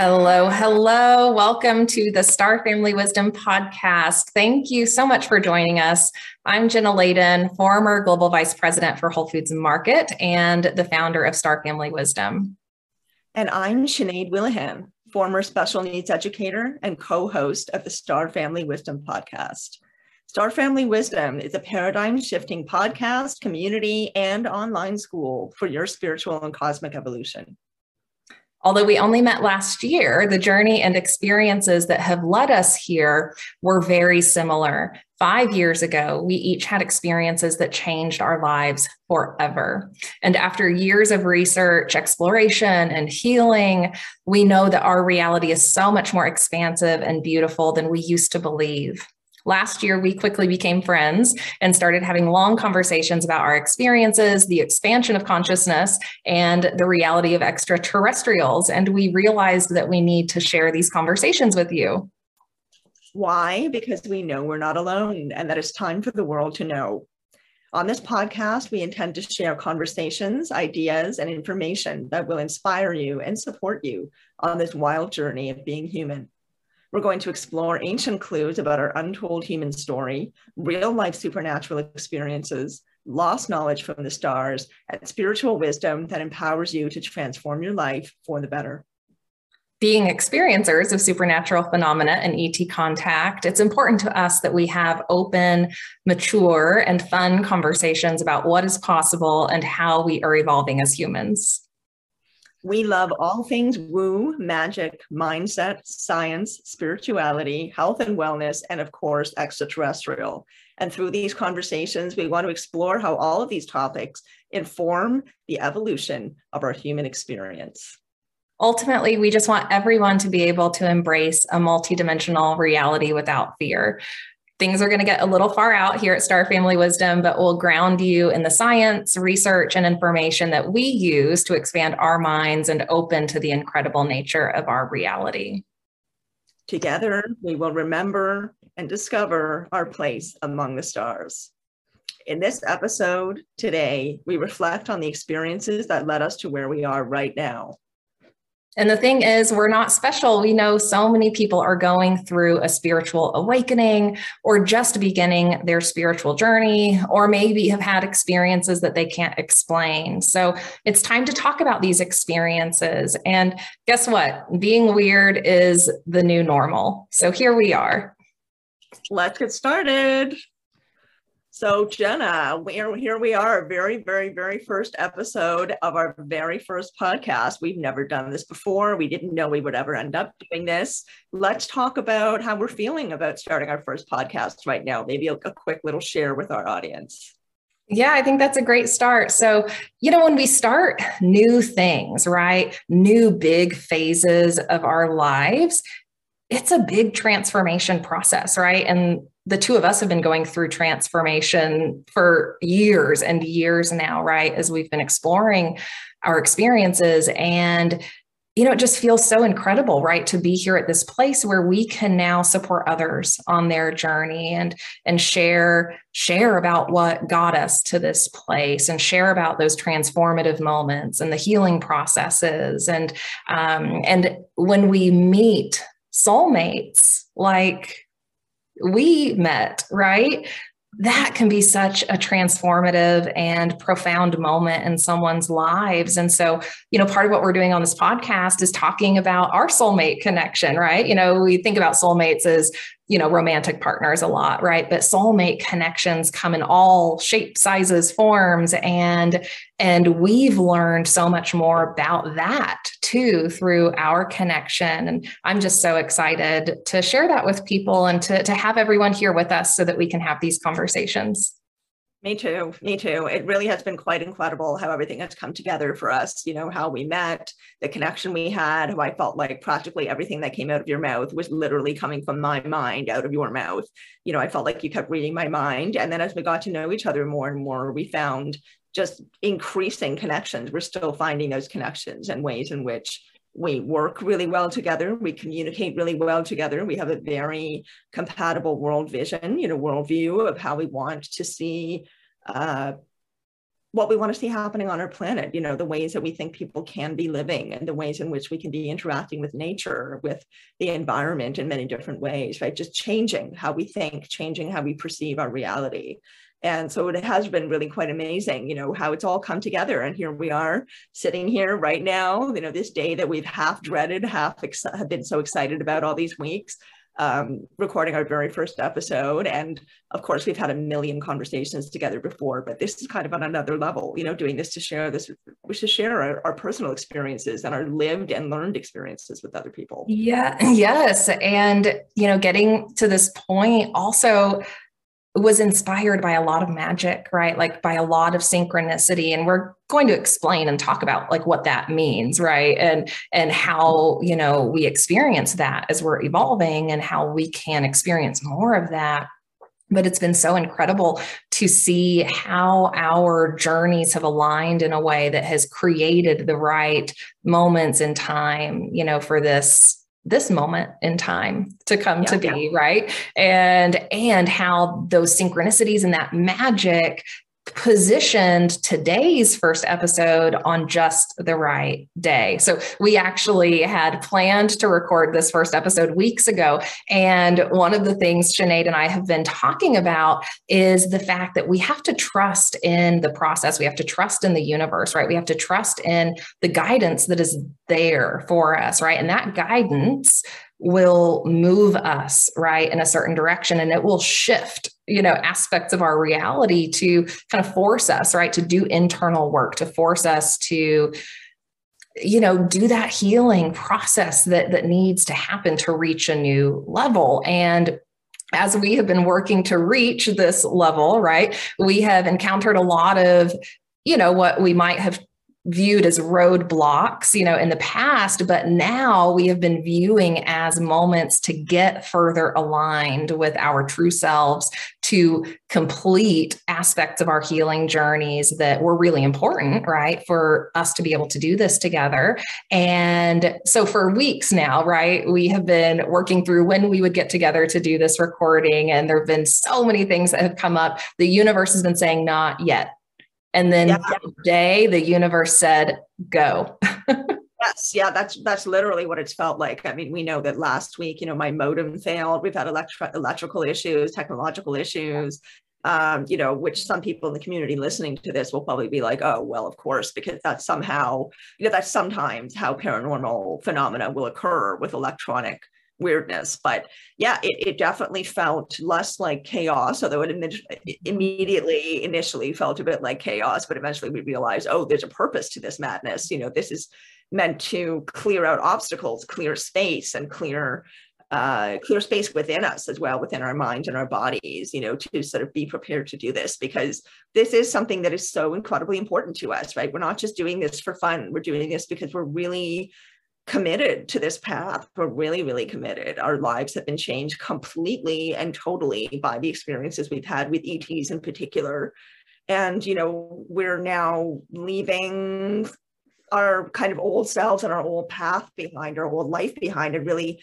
Hello, hello. Welcome to the Star Family Wisdom podcast. Thank you so much for joining us. I'm Jenna Layden, former Global Vice President for Whole Foods Market and the founder of Star Family Wisdom. And I'm Sinead Whelehan, former special needs educator and co host of the Star Family Wisdom podcast. Star Family Wisdom is a paradigm shifting podcast, community, and online school for your spiritual and cosmic evolution. Although we only met last year, the journey and experiences that have led us here were very similar. Five years ago, we each had experiences that changed our lives forever. And after years of research, exploration, and healing, we know that our reality is so much more expansive and beautiful than we used to believe. Last year, we quickly became friends and started having long conversations about our experiences, the expansion of consciousness, and the reality of extraterrestrials. And we realized that we need to share these conversations with you. Why? Because we know we're not alone and that it's time for the world to know. On this podcast, we intend to share conversations, ideas, and information that will inspire you and support you on this wild journey of being human. We're going to explore ancient clues about our untold human story, real life supernatural experiences, lost knowledge from the stars, and spiritual wisdom that empowers you to transform your life for the better. Being experiencers of supernatural phenomena and ET contact, it's important to us that we have open, mature, and fun conversations about what is possible and how we are evolving as humans. We love all things woo, magic, mindset, science, spirituality, health and wellness, and of course, extraterrestrial. And through these conversations, we want to explore how all of these topics inform the evolution of our human experience. Ultimately, we just want everyone to be able to embrace a multidimensional reality without fear things are going to get a little far out here at Star Family Wisdom, but we'll ground you in the science, research, and information that we use to expand our minds and open to the incredible nature of our reality. Together, we will remember and discover our place among the stars. In this episode today, we reflect on the experiences that led us to where we are right now. And the thing is, we're not special. We know so many people are going through a spiritual awakening or just beginning their spiritual journey, or maybe have had experiences that they can't explain. So it's time to talk about these experiences. And guess what? Being weird is the new normal. So here we are. Let's get started. So, Jenna, we're, here we are, very, very, very first episode of our very first podcast. We've never done this before. We didn't know we would ever end up doing this. Let's talk about how we're feeling about starting our first podcast right now. Maybe a, a quick little share with our audience. Yeah, I think that's a great start. So, you know, when we start new things, right? New big phases of our lives, it's a big transformation process, right? And the two of us have been going through transformation for years and years now, right? As we've been exploring our experiences. And, you know, it just feels so incredible, right? To be here at this place where we can now support others on their journey and and share, share about what got us to this place and share about those transformative moments and the healing processes. And um, and when we meet soulmates like we met, right? That can be such a transformative and profound moment in someone's lives. And so, you know, part of what we're doing on this podcast is talking about our soulmate connection, right? You know, we think about soulmates as you know romantic partners a lot right? But soulmate connections come in all shapes sizes forms and and we've learned so much more about that too through our connection. And i'm just so excited to share that with people and to, to have everyone here with us so that we can have these conversations me too. Me too. It really has been quite incredible how everything has come together for us. You know, how we met, the connection we had, how I felt like practically everything that came out of your mouth was literally coming from my mind out of your mouth. You know, I felt like you kept reading my mind. And then as we got to know each other more and more, we found just increasing connections. We're still finding those connections and ways in which we work really well together we communicate really well together we have a very compatible world vision you know worldview of how we want to see uh, what we want to see happening on our planet you know the ways that we think people can be living and the ways in which we can be interacting with nature with the environment in many different ways right? Just changing how we think changing how we perceive our reality and so it has been really quite amazing you know how it's all come together and here we are sitting here right now you know this day that we've half dreaded half ex- have been so excited about all these weeks um, recording our very first episode. And of course, we've had a million conversations together before, but this is kind of on another level, you know, doing this to share this, should share our, our personal experiences and our lived and learned experiences with other people. Yeah. Yes. And, you know, getting to this point also, was inspired by a lot of magic, right? Like by a lot of synchronicity. And we're going to explain and talk about like what that means, right? And and how, you know, we experience that as we're evolving and how we can experience more of that. But it's been so incredible to see how our journeys have aligned in a way that has created the right moments in time, you know, for this this moment in time to come yeah, to be yeah. right and and how those synchronicities and that magic positioned today's first episode on just the right day. So we actually had planned to record this first episode weeks ago. And one of the things Sinead and I have been talking about is the fact that we have to trust in the process. We have to trust in the universe, right? We have to trust in the guidance that is there for us, right? And that guidance will move us right in a certain direction and it will shift you know aspects of our reality to kind of force us right to do internal work to force us to you know do that healing process that that needs to happen to reach a new level. And as we have been working to reach this level right we have encountered a lot of you know what we might have viewed as roadblocks, you know, in the past, but now we have been viewing as moments to get further aligned with our true selves to complete aspects of our healing journeys that were really important, right, for us to be able to do this together. And so for weeks now, right, we have been working through when we would get together to do this recording. And there have been so many things that have come up. The universe has been saying, not yet and then yeah. day the universe said, go. yes, yeah, that's that's literally what it's felt like. I mean, we know that last week, you know, my modem failed. We've had electri- electrical issues, technological issues. Um, you know, which some people in the community listening to this will probably be like, oh, well, of course, because that's somehow, you know, that's sometimes how paranormal phenomena will occur with electronic weirdness. But yeah, it, it definitely felt less like chaos, although it immediately initially felt a bit like chaos, but eventually we realized, oh, there's a purpose to this madness. You know, this is meant to clear out obstacles, clear space, and clear uh, clear space within us as well, within our minds and our bodies, you know, to sort of be prepared to do this because this is something that is so incredibly important to us, right? We're not just doing this for fun. We're doing this because we're really committed to this path. We're really, really committed. Our lives have been changed completely and totally by the experiences we've had with ETs in particular. And, you know, we're now leaving our kind of old selves and our old path behind, our old life behind, and really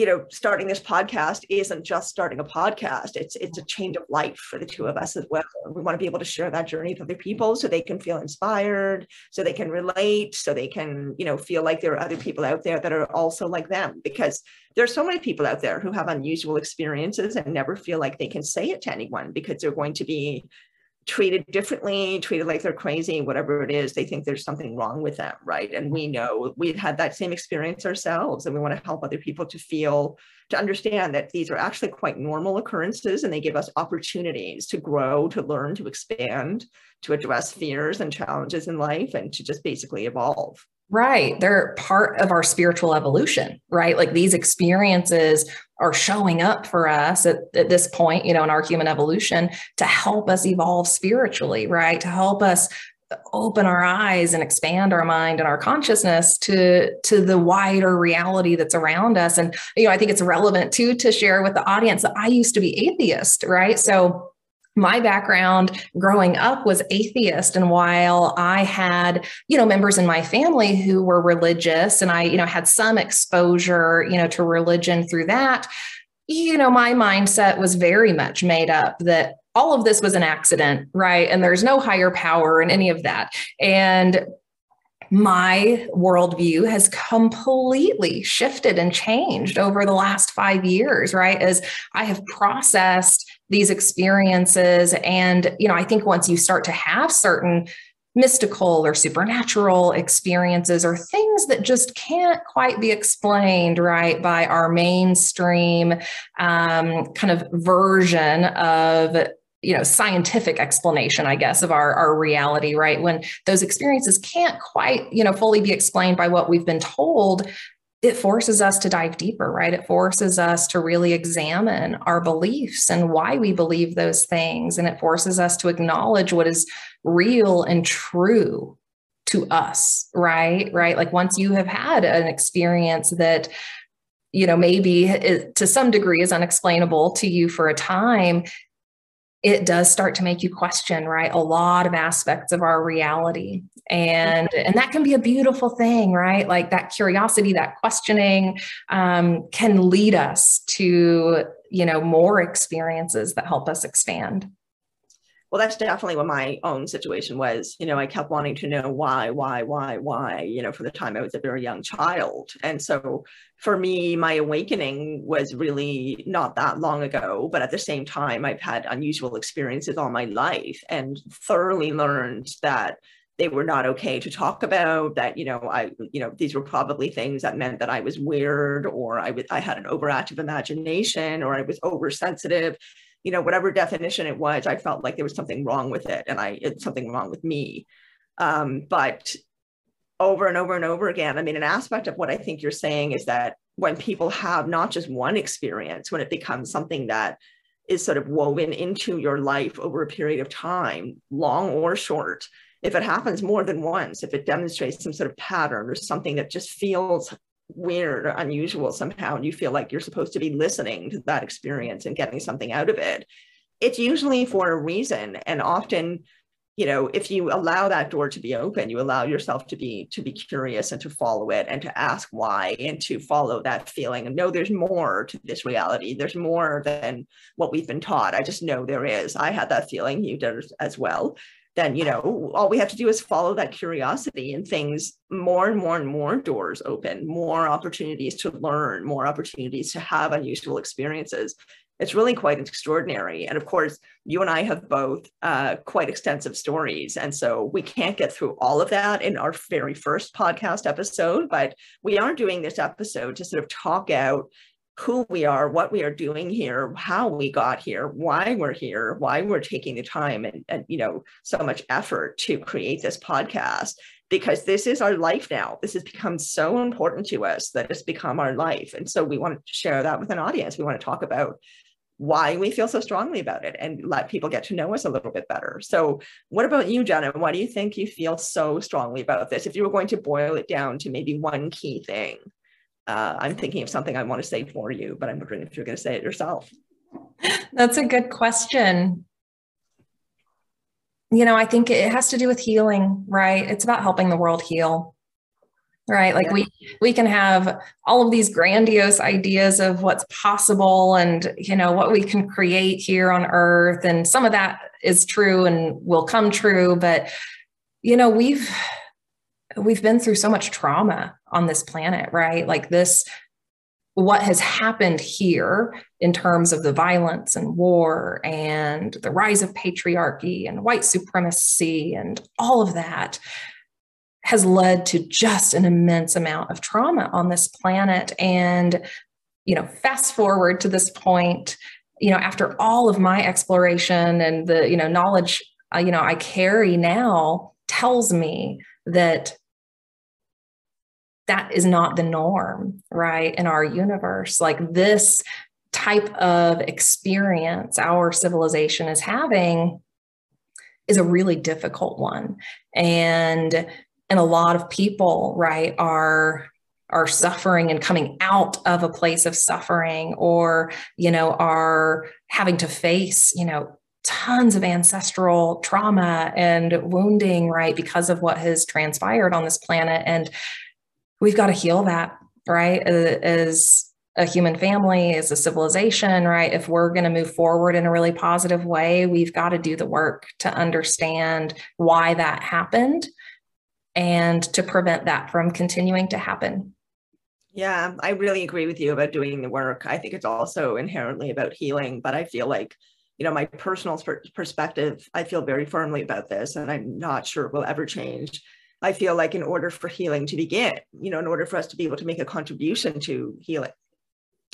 you know starting this podcast isn't just starting a podcast. It's it's a change of life for the two of us as well. We want to be able to share that journey with other people so they can feel inspired so they can relate so they can you know feel like there are other people out there that are also like them. Because there's so many people out there who have unusual experiences and never feel like they can say it to anyone because they're going to be treated differently, treated like they're crazy, whatever it is, they think there's something wrong with them, right? And we know we've had that same experience ourselves, and we want to help other people to feel, to understand that these are actually quite normal occurrences and they give us opportunities to grow, to learn, to expand, to address fears and challenges in life, and to just basically evolve. Right. They're part of our spiritual evolution, right? Like these experiences are showing up for us at, at, this point, you know, in our human evolution to help us evolve spiritually, right? To help us open our eyes and expand our mind and our consciousness to to the wider reality that's around us and you know i think it's relevant too to share with the audience that i used to be atheist right so my background growing up was atheist and while i had you know members in my family who were religious and i you know had some exposure you know to religion through that you know my mindset was very much made up that all of this was an accident, right? And there's no higher power in any of that. And my worldview has completely shifted and changed over the last five years, right? As I have processed these experiences. And, you know, I think once you start to have certain mystical or supernatural experiences or things that just can't quite be explained right by our mainstream um, kind of version of you know scientific explanation i guess of our our reality right when those experiences can't quite you know fully be explained by what we've been told it forces us to dive deeper right? It forces us to really examine our beliefs and why we believe those things. And it forces us to acknowledge what is real and true to us right? Right? Like once you have had an experience that you know maybe it, to some degree is unexplainable to you for a time it does start to make you question right? A lot of aspects of our reality and and that can be a beautiful thing right? Like that curiosity that questioning um, can lead us to you know more experiences that help us expand. Well that's definitely what my own situation was. You know i kept wanting to know why why why why you know for the time i was a very young child. And so for me my awakening was really not that long ago but at the same time i've had unusual experiences all my life and thoroughly learned that they were not okay to talk about that you know i you know these were probably things that meant that i was weird or i had an overactive imagination or i was oversensitive you know, whatever definition it was, I felt like there was something wrong with it and I, it's something wrong with me. Um, but over and over and over again, I mean, an aspect of what I think you're saying is that when people have not just one experience, when it becomes something that is sort of woven into your life over a period of time, long or short, if it happens more than once, if it demonstrates some sort of pattern or something that just feels weird or unusual somehow and you feel like you're supposed to be listening to that experience and getting something out of it it's usually for a reason. And often you know if you allow that door to be open you allow yourself to be to be curious and to follow it and to ask why and to follow that feeling and know there's more to this reality. There's more than what we've been taught. I just know there is. I had that feeling. You did as well then you know all we have to do is follow that curiosity and things more and more and more doors open more opportunities to learn more opportunities to have unusual experiences. It's really quite extraordinary. And of course you and i have both uh, quite extensive stories. And so we can't get through all of that in our very first podcast episode but we are doing this episode to sort of talk out who we are, what we are doing here, how we got here, why we're here, why we're taking the time and, and you know so much effort to create this podcast because this is our life now. This has become so important to us that it's become our life. And so we want to share that with an audience. We want to talk about why we feel so strongly about it and let people get to know us a little bit better. So, what about you, Jenna? Why do you think you feel so strongly about this? If you were going to boil it down to maybe one key thing, uh, I'm thinking of something I want to say for you, but I'm wondering if you're going to say it yourself. That's a good question. You know, I think it has to do with healing, right? It's about helping the world heal. Right. Like yeah. we we can have all of these grandiose ideas of what's possible and you know what we can create here on earth. And some of that is true and will come true. But you know, we've we've been through so much trauma on this planet, right? Like this, what has happened here in terms of the violence and war and the rise of patriarchy and white supremacy and all of that has led to just an immense amount of trauma on this planet. And, you know, fast forward to this point, you know, after all of my exploration and the, you know, knowledge, uh, you know, I carry now tells me that that is not the norm, right, in our universe. Like this type of experience our civilization is having is a really difficult one. And and a lot of people, right, are are suffering and coming out of a place of suffering or you know are having to face you know tons of ancestral trauma and wounding right because of what has transpired on this planet and we've got to heal that right uh, as a human family, as a civilization, right? If we're going to move forward in a really positive way, we've got to do the work to understand why that happened and to prevent that from continuing to happen. Yeah, I really agree with you about doing the work. I think it's also inherently about healing, but I feel like, you know, my personal perspective, I feel very firmly about this, and I'm not sure it will ever change. I feel like in order for healing to begin, you know, in order for us to be able to make a contribution to healing,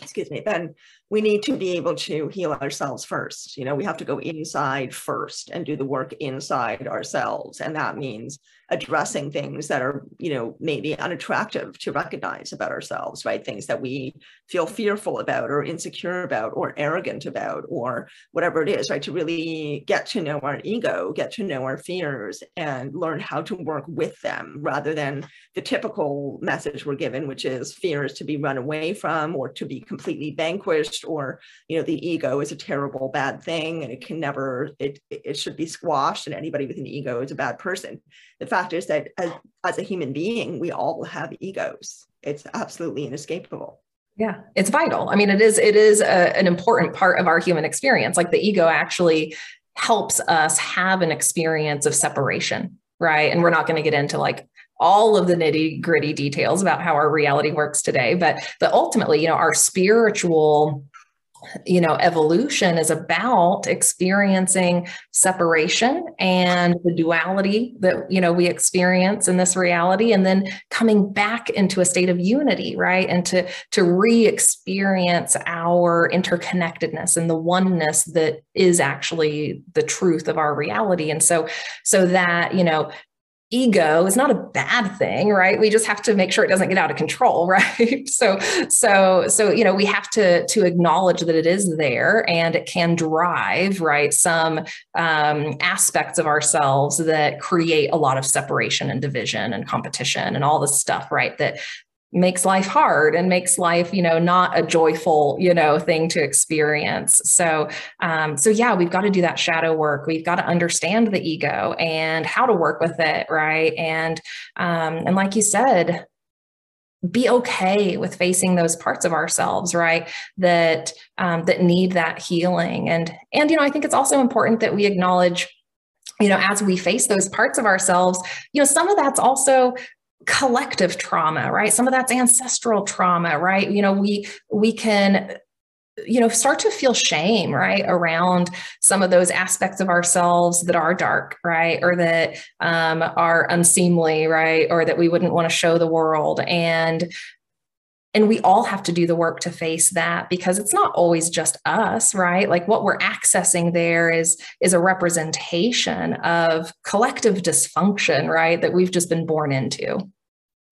excuse me, then we need to be able to heal ourselves first. You know, we have to go inside first and do the work inside ourselves. And that means addressing things that are you know maybe unattractive to recognize about ourselves right things that we feel fearful about or insecure about or arrogant about or whatever it is right to really get to know our ego get to know our fears and learn how to work with them rather than the typical message we're given which is fear is to be run away from or to be completely vanquished or you know the ego is a terrible bad thing and it can never it it should be squashed and anybody with an ego is a bad person the fact is that as, as a human being, we all have egos. It's absolutely inescapable. Yeah, it's vital. I mean, it is it is a, an important part of our human experience. Like the ego actually helps us have an experience of separation, right? And we're not going to get into like all of the nitty gritty details about how our reality works today, but but ultimately, you know, our spiritual you know evolution is about experiencing separation and the duality that you know we experience in this reality and then coming back into a state of unity right? And to to re-experience our interconnectedness and the oneness that is actually the truth of our reality. And so so that you know ego is not a bad thing right? We just have to make sure it doesn't get out of control right? So so so you know we have to to acknowledge that it is there and it can drive right some um, aspects of ourselves that create a lot of separation and division and competition and all this stuff right that makes life hard and makes life you know not a joyful you know thing to experience. So um so yeah we've got to do that shadow work. We've got to understand the ego and how to work with it right? And um and like you said be okay with facing those parts of ourselves right? That um, that need that healing. And and you know i think it's also important that we acknowledge you know as we face those parts of ourselves you know some of that's also collective trauma right? Some of that's ancestral trauma right? You know we we can you know start to feel shame right around some of those aspects of ourselves that are dark right? Or that um, are unseemly right? Or that we wouldn't want to show the world. And and we all have to do the work to face that because it's not always just us right like what we're accessing there is is a representation of collective dysfunction right that we've just been born into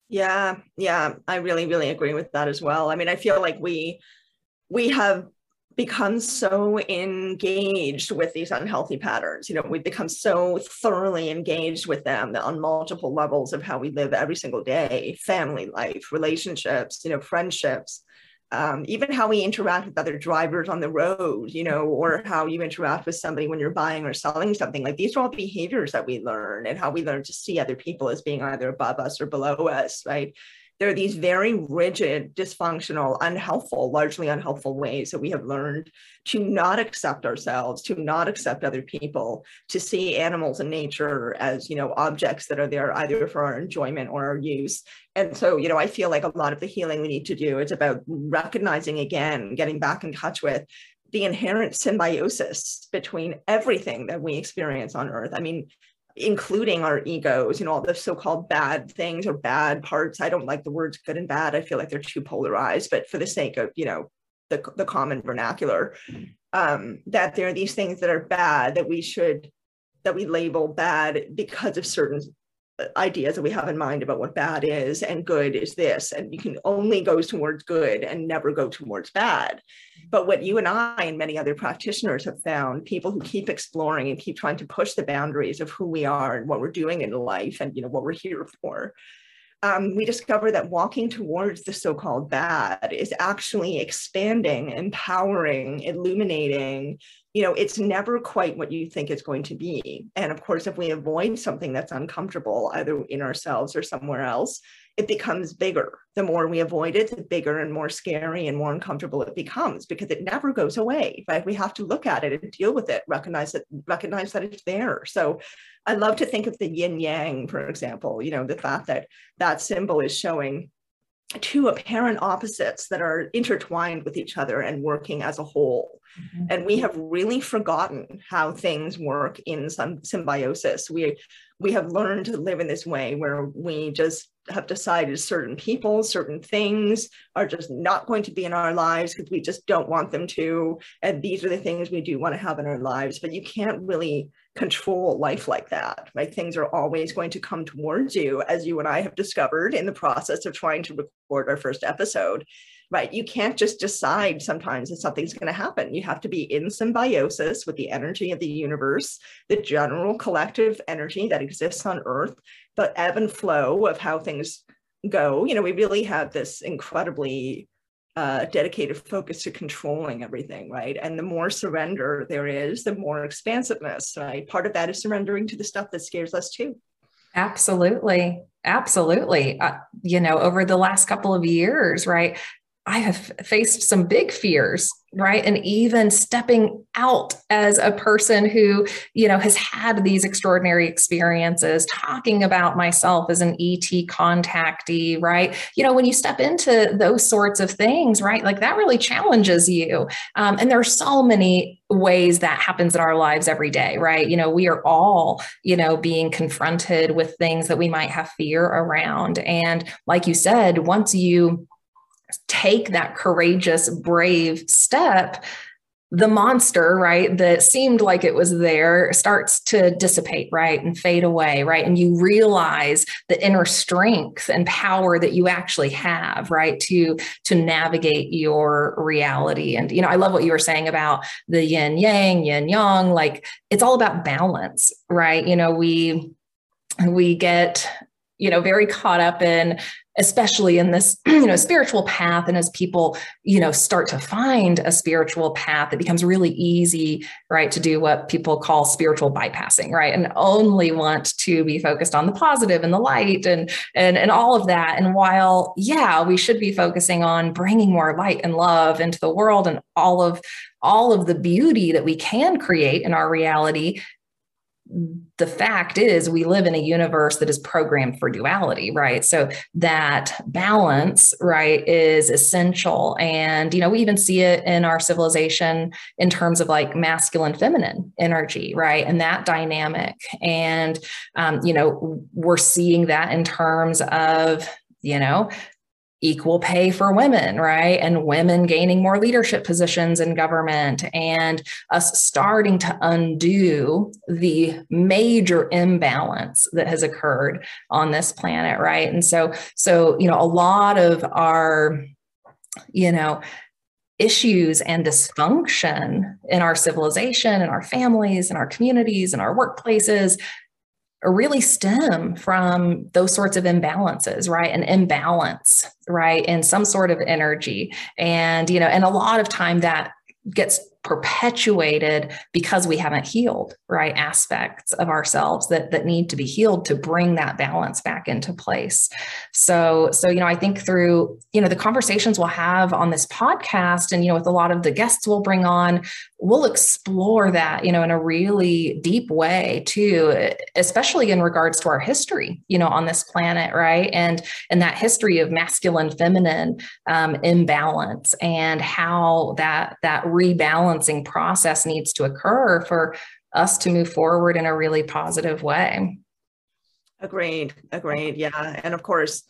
yeah, yeah, I really, really agree with that as well. I mean, I feel like we we have become so engaged with these unhealthy patterns. You know, we've become so thoroughly engaged with them on multiple levels of how we live every single day, family life, relationships, you know, friendships, um, even how we interact with other drivers on the road, you know, or how you interact with somebody when you're buying or selling something. Like these are all behaviors that we learn and how we learn to see other people as being either above us or below us, right? There are these very rigid, dysfunctional, unhelpful, largely unhelpful ways that we have learned to not accept ourselves, to not accept other people, to see animals and nature as, you know, objects that are there either for our enjoyment or our use. And so, you know, I feel like a lot of the healing we need to do is about recognizing again, getting back in touch with the inherent symbiosis between everything that we experience on earth. I mean, including our egos, you know, all the so-called bad things or bad parts. I don't like the words good and bad. I feel like they're too polarized, but for the sake of, you know, the, the common vernacular, um, that there are these things that are bad that we should, that we label bad because of certain ideas that we have in mind about what bad is and good is this and you can only go towards good and never go towards bad. Mm-hmm. But what you and i and many other practitioners have found people who keep exploring and keep trying to push the boundaries of who we are and what we're doing in life and you know what we're here for um, we discover that walking towards the so-called bad is actually expanding empowering illuminating you know, it's never quite what you think it's going to be. And of course, if we avoid something that's uncomfortable, either in ourselves or somewhere else, it becomes bigger. The more we avoid it, the bigger and more scary and more uncomfortable it becomes because it never goes away, right? We have to look at it and deal with it, recognize that, recognize that it's there. So I love to think of the yin yang, for example, you know, the fact that that symbol is showing two apparent opposites that are intertwined with each other and working as a whole. Mm-hmm. And we have really forgotten how things work in some symbiosis. We we have learned to live in this way where we just have decided certain people, certain things are just not going to be in our lives because we just don't want them to. And these are the things we do want to have in our lives. But you can't really control life like that, Like Things are always going to come towards you, as you and I have discovered in the process of trying to record our first episode, right? You can't just decide sometimes that something's going to happen. You have to be in symbiosis with the energy of the universe, the general collective energy that exists on Earth, the ebb and flow of how things go. You know, we really have this incredibly uh, dedicated focus to controlling everything, right? And the more surrender there is, the more expansiveness, right? Part of that is surrendering to the stuff that scares us too. Absolutely. Absolutely. Uh, you know, over the last couple of years, right? I have faced some big fears, right? And even stepping out as a person who, you know, has had these extraordinary experiences, talking about myself as an ET contactee, right? You know, when you step into those sorts of things, right? Like that really challenges you. Um, and there are so many ways that happens in our lives every day, right? You know, we are all, you know, being confronted with things that we might have fear around. And like you said, once you take that courageous, brave step, the monster, right, that seemed like it was there starts to dissipate, right, and fade away, right? And you realize the inner strength and power that you actually have, right, to to navigate your reality. And you know, I love what you were saying about the yin yang, yin yang, like it's all about balance, right? You know, we we get you know very caught up in especially in this you know spiritual path. And as people you know start to find a spiritual path it becomes really easy right to do what people call spiritual bypassing right? And only want to be focused on the positive and the light and and and all of that. And while yeah we should be focusing on bringing more light and love into the world and all of all of the beauty that we can create in our reality the fact is we live in a universe that is programmed for duality right? So that balance right is essential. And you know we even see it in our civilization in terms of like masculine feminine energy right? And that dynamic. And um, you know we're seeing that in terms of you know equal pay for women, right? And women gaining more leadership positions in government and us starting to undo the major imbalance that has occurred on this planet, right? And so so you know a lot of our you know issues and dysfunction in our civilization in our families in our communities in our workplaces really stem from those sorts of imbalances, right? An imbalance, right? In some sort of energy. And, you know, and a lot of time that gets perpetuated because we haven't healed right aspects of ourselves that that need to be healed to bring that balance back into place. So so you know i think through you know the conversations we'll have on this podcast and you know with a lot of the guests we'll bring on we'll explore that you know in a really deep way too especially in regards to our history you know on this planet right? And and that history of masculine feminine um, imbalance and how that that rebalance balancing process needs to occur for us to move forward in a really positive way. Agreed. Agreed. Yeah. And of course,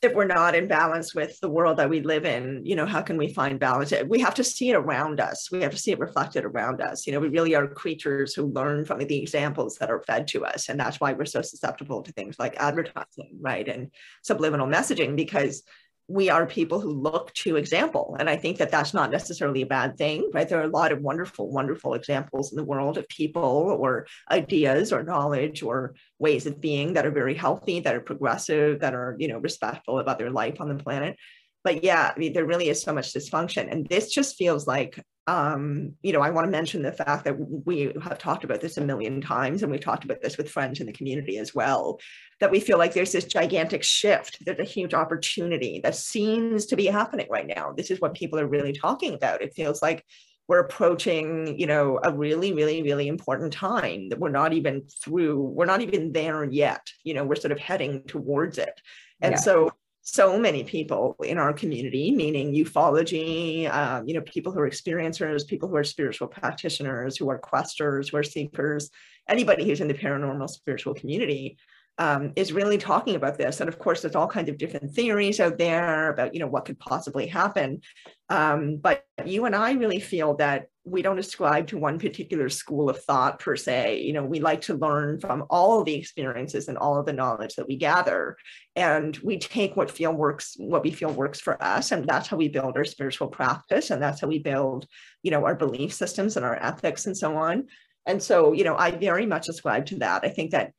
if we're not in balance with the world that we live in, you know, how can we find balance? We have to see it around us. We have to see it reflected around us. You know, we really are creatures who learn from the examples that are fed to us. And that's why we're so susceptible to things like advertising, right? And subliminal messaging, because we are people who look to example. And I think that that's not necessarily a bad thing, right? There are a lot of wonderful, wonderful examples in the world of people or ideas or knowledge or ways of being that are very healthy, that are progressive, that are, you know, respectful about their life on the planet. But yeah, I mean, there really is so much dysfunction. And this just feels like um, you know, I want to mention the fact that we have talked about this a million times, and we've talked about this with friends in the community as well, that we feel like there's this gigantic shift, there's a huge opportunity that seems to be happening right now. This is what people are really talking about. It feels like we're approaching, you know, a really, really, really important time that we're not even through, we're not even there yet. You know, we're sort of heading towards it. And yeah. so so many people in our community, meaning ufology, um, you know, people who are experiencers, people who are spiritual practitioners, who are questers, who are seekers, anybody who's in the paranormal spiritual community um, is really talking about this. And of course, there's all kinds of different theories out there about, you know, what could possibly happen. Um, but you and I really feel that we don't ascribe to one particular school of thought per se. You know, we like to learn from all of the experiences and all of the knowledge that we gather, and we take what feel works, what we feel works for us, and that's how we build our spiritual practice, and that's how we build, you know, our belief systems and our ethics and so on. And so, you know, I very much ascribe to that. I think that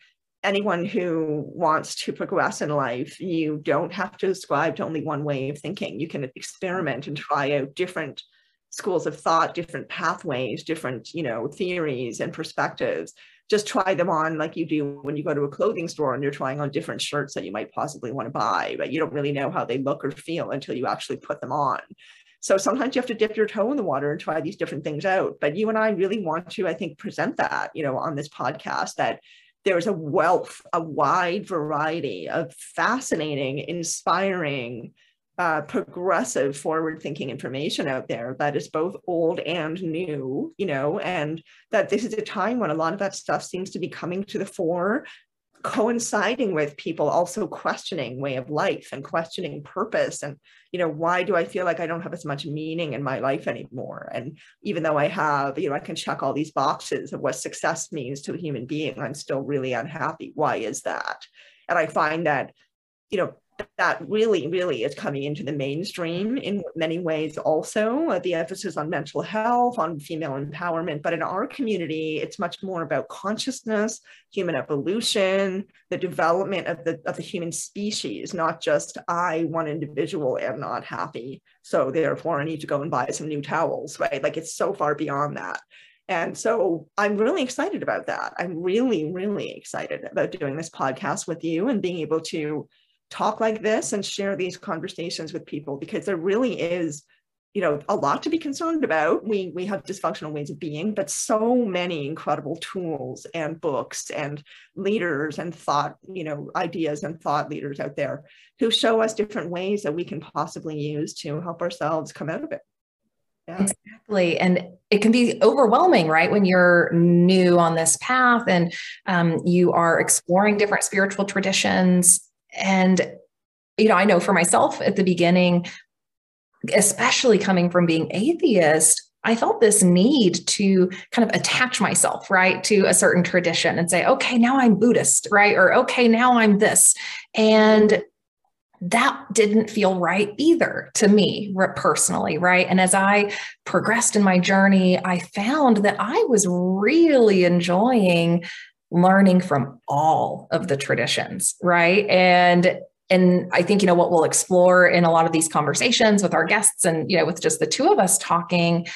anyone who wants to progress in life, you don't have to ascribe to only one way of thinking. You can experiment and try out different schools of thought, different pathways, different, you know, theories and perspectives. Just try them on like you do when you go to a clothing store and you're trying on different shirts that you might possibly want to buy, but you don't really know how they look or feel until you actually put them on. So sometimes you have to dip your toe in the water and try these different things out. But you and I really want to, I think, present that, you know, on this podcast that there's a wealth, a wide variety of fascinating, inspiring, uh, progressive, forward thinking information out there that is both old and new, you know, and that this is a time when a lot of that stuff seems to be coming to the fore coinciding with people also questioning way of life and questioning purpose and you know why do i feel like i don't have as much meaning in my life anymore? And even though i have you know i can check all these boxes of what success means to a human being i'm still really unhappy. Why is that? And i find that you know that really, really is coming into the mainstream in many ways also. Uh, the emphasis on mental health, on female empowerment. But in our community, it's much more about consciousness, human evolution, the development of the, of the human species, not just I, one individual, am not happy. So therefore, I need to go and buy some new towels, right? Like it's so far beyond that. And so I'm really excited about that. I'm really, really excited about doing this podcast with you and being able to talk like this and share these conversations with people because there really is you know a lot to be concerned about we we have dysfunctional ways of being but so many incredible tools and books and leaders and thought you know ideas and thought leaders out there who show us different ways that we can possibly use to help ourselves come out of it yeah. Exactly. And it can be overwhelming, right? When you're new on this path and um, you are exploring different spiritual traditions and, you know, I know for myself at the beginning, especially coming from being atheist, I felt this need to kind of attach myself, right, to a certain tradition and say, okay, now I'm Buddhist, right? Or okay, now I'm this. And that didn't feel right either to me personally, right? And as I progressed in my journey, I found that I was really enjoying learning from all of the traditions, right? And and I think you know what we'll explore in a lot of these conversations with our guests and you know with just the two of us talking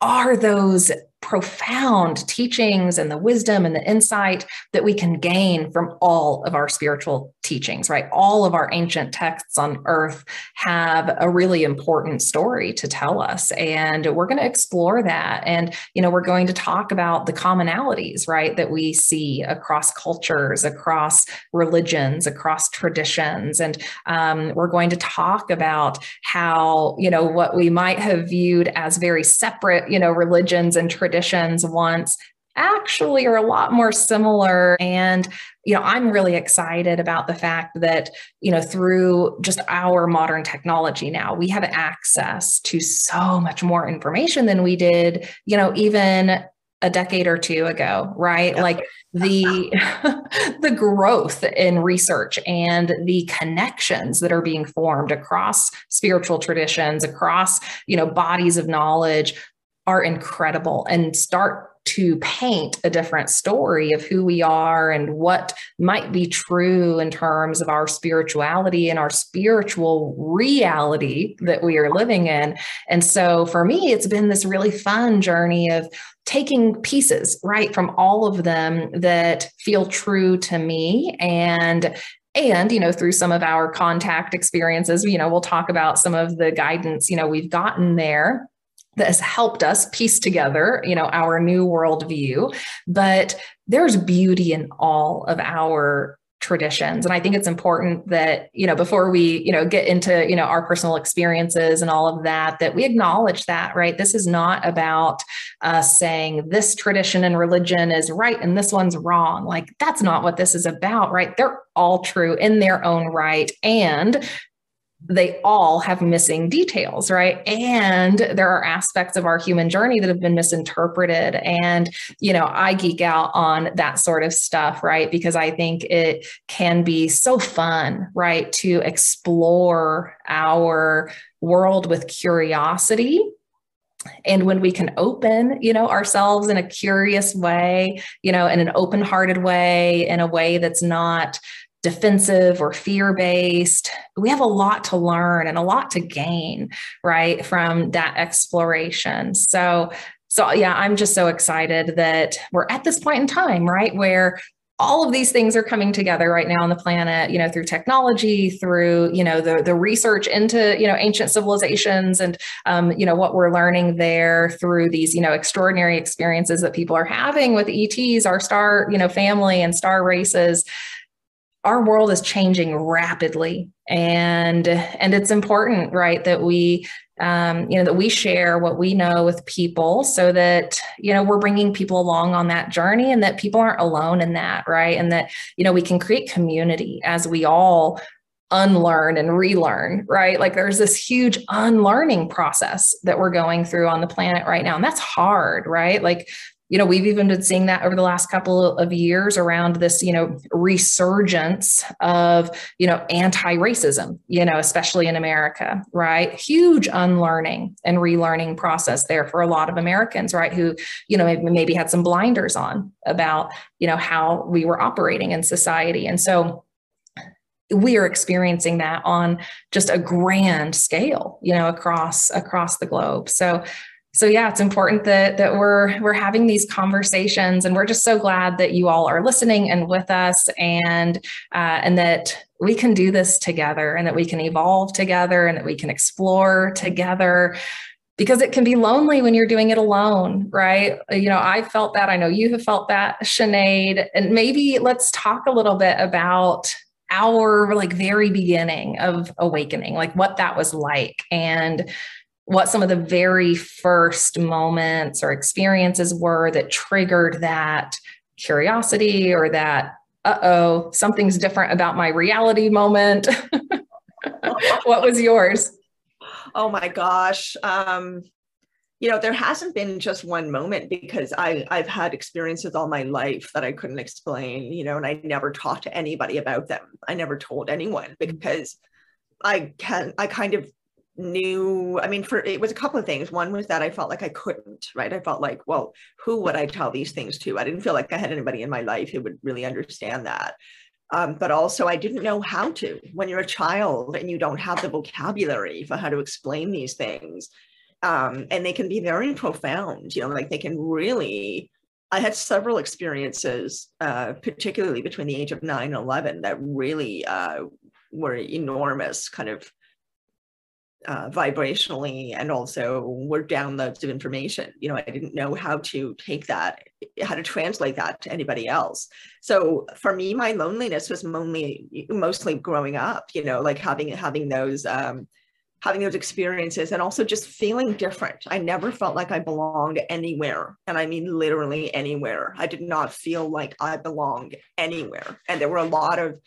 are those profound teachings and the wisdom and the insight that we can gain from all of our spiritual teachings, right? All of our ancient texts on earth have a really important story to tell us. And we're going to explore that. And, you know, we're going to talk about the commonalities, right, that we see across cultures, across religions, across traditions. And um, we're going to talk about how, you know, what we might have viewed as very separate, you know, religions and traditions traditions once actually are a lot more similar and you know i'm really excited about the fact that you know through just our modern technology now we have access to so much more information than we did you know even a decade or two ago right yeah. like the the growth in research and the connections that are being formed across spiritual traditions across you know bodies of knowledge are incredible and start to paint a different story of who we are and what might be true in terms of our spirituality and our spiritual reality that we are living in. And so for me, it's been this really fun journey of taking pieces right from all of them that feel true to me and and you know through some of our contact experiences you know we'll talk about some of the guidance you know we've gotten there that has helped us piece together you know our new worldview. But there's beauty in all of our traditions. And i think it's important that you know before we you know get into you know our personal experiences and all of that that we acknowledge that right? This is not about us saying this tradition and religion is right and this one's wrong. Like that's not what this is about right? They're all true in their own right. And they all have missing details, right? And there are aspects of our human journey that have been misinterpreted. And, you know, I geek out on that sort of stuff, right? Because I think it can be so fun, right? To explore our world with curiosity and when we can open you know ourselves in a curious way you know in an open-hearted way in a way that's not defensive or fear based. We have a lot to learn and a lot to gain, right, from that exploration. So, so yeah, I'm just so excited that we're at this point in time, right, where all of these things are coming together right now on the planet you know through technology through you know the the research into you know ancient civilizations and um, you know what we're learning there through these you know extraordinary experiences that people are having with ets our star you know family and star races our world is changing rapidly. And and it's important right that we um, you know that we share what we know with people so that you know we're bringing people along on that journey and that people aren't alone in that right? And that you know we can create community as we all unlearn and relearn right? Like there's this huge unlearning process that we're going through on the planet right now and that's hard right? Like you know we've even been seeing that over the last couple of years around this you know resurgence of you know anti-racism you know especially in america right? Huge unlearning and relearning process there for a lot of americans right who you know maybe, maybe had some blinders on about you know how we were operating in society. And so we are experiencing that on just a grand scale you know across across the globe. So so yeah it's important that that we're we're having these conversations and we're just so glad that you all are listening and with us and uh, and that we can do this together and that we can evolve together and that we can explore together because it can be lonely when you're doing it alone, right? You know, I felt that. I know you have felt that, Sinead. And maybe let's talk a little bit about our like very beginning of awakening, like what that was like. And what some of the very first moments or experiences were that triggered that curiosity or that uh-oh something's different about my reality moment. What was yours? Oh my gosh um you know there hasn't been just one moment because i i've had experiences all my life that i couldn't explain you know and i never talked to anybody about them. I never told anyone because i can i kind of knew i mean for it was a couple of things. One was that i felt like i couldn't right? I felt like well who would i tell these things to? I didn't feel like i had anybody in my life who would really understand that. Um, but also i didn't know how to. When you're a child and you don't have the vocabulary for how to explain these things um, and they can be very profound you know like they can really i had several experiences uh, particularly between the age of 9 and 11 that really uh, were enormous kind of uh, vibrationally and also were downloads of information. You know, I didn't know how to take that, how to translate that to anybody else. So for me, my loneliness was mostly mostly growing up. You know, like having having those um, having those experiences and also just feeling different. I never felt like I belonged anywhere, and I mean literally anywhere. I did not feel like I belonged anywhere, and there were a lot of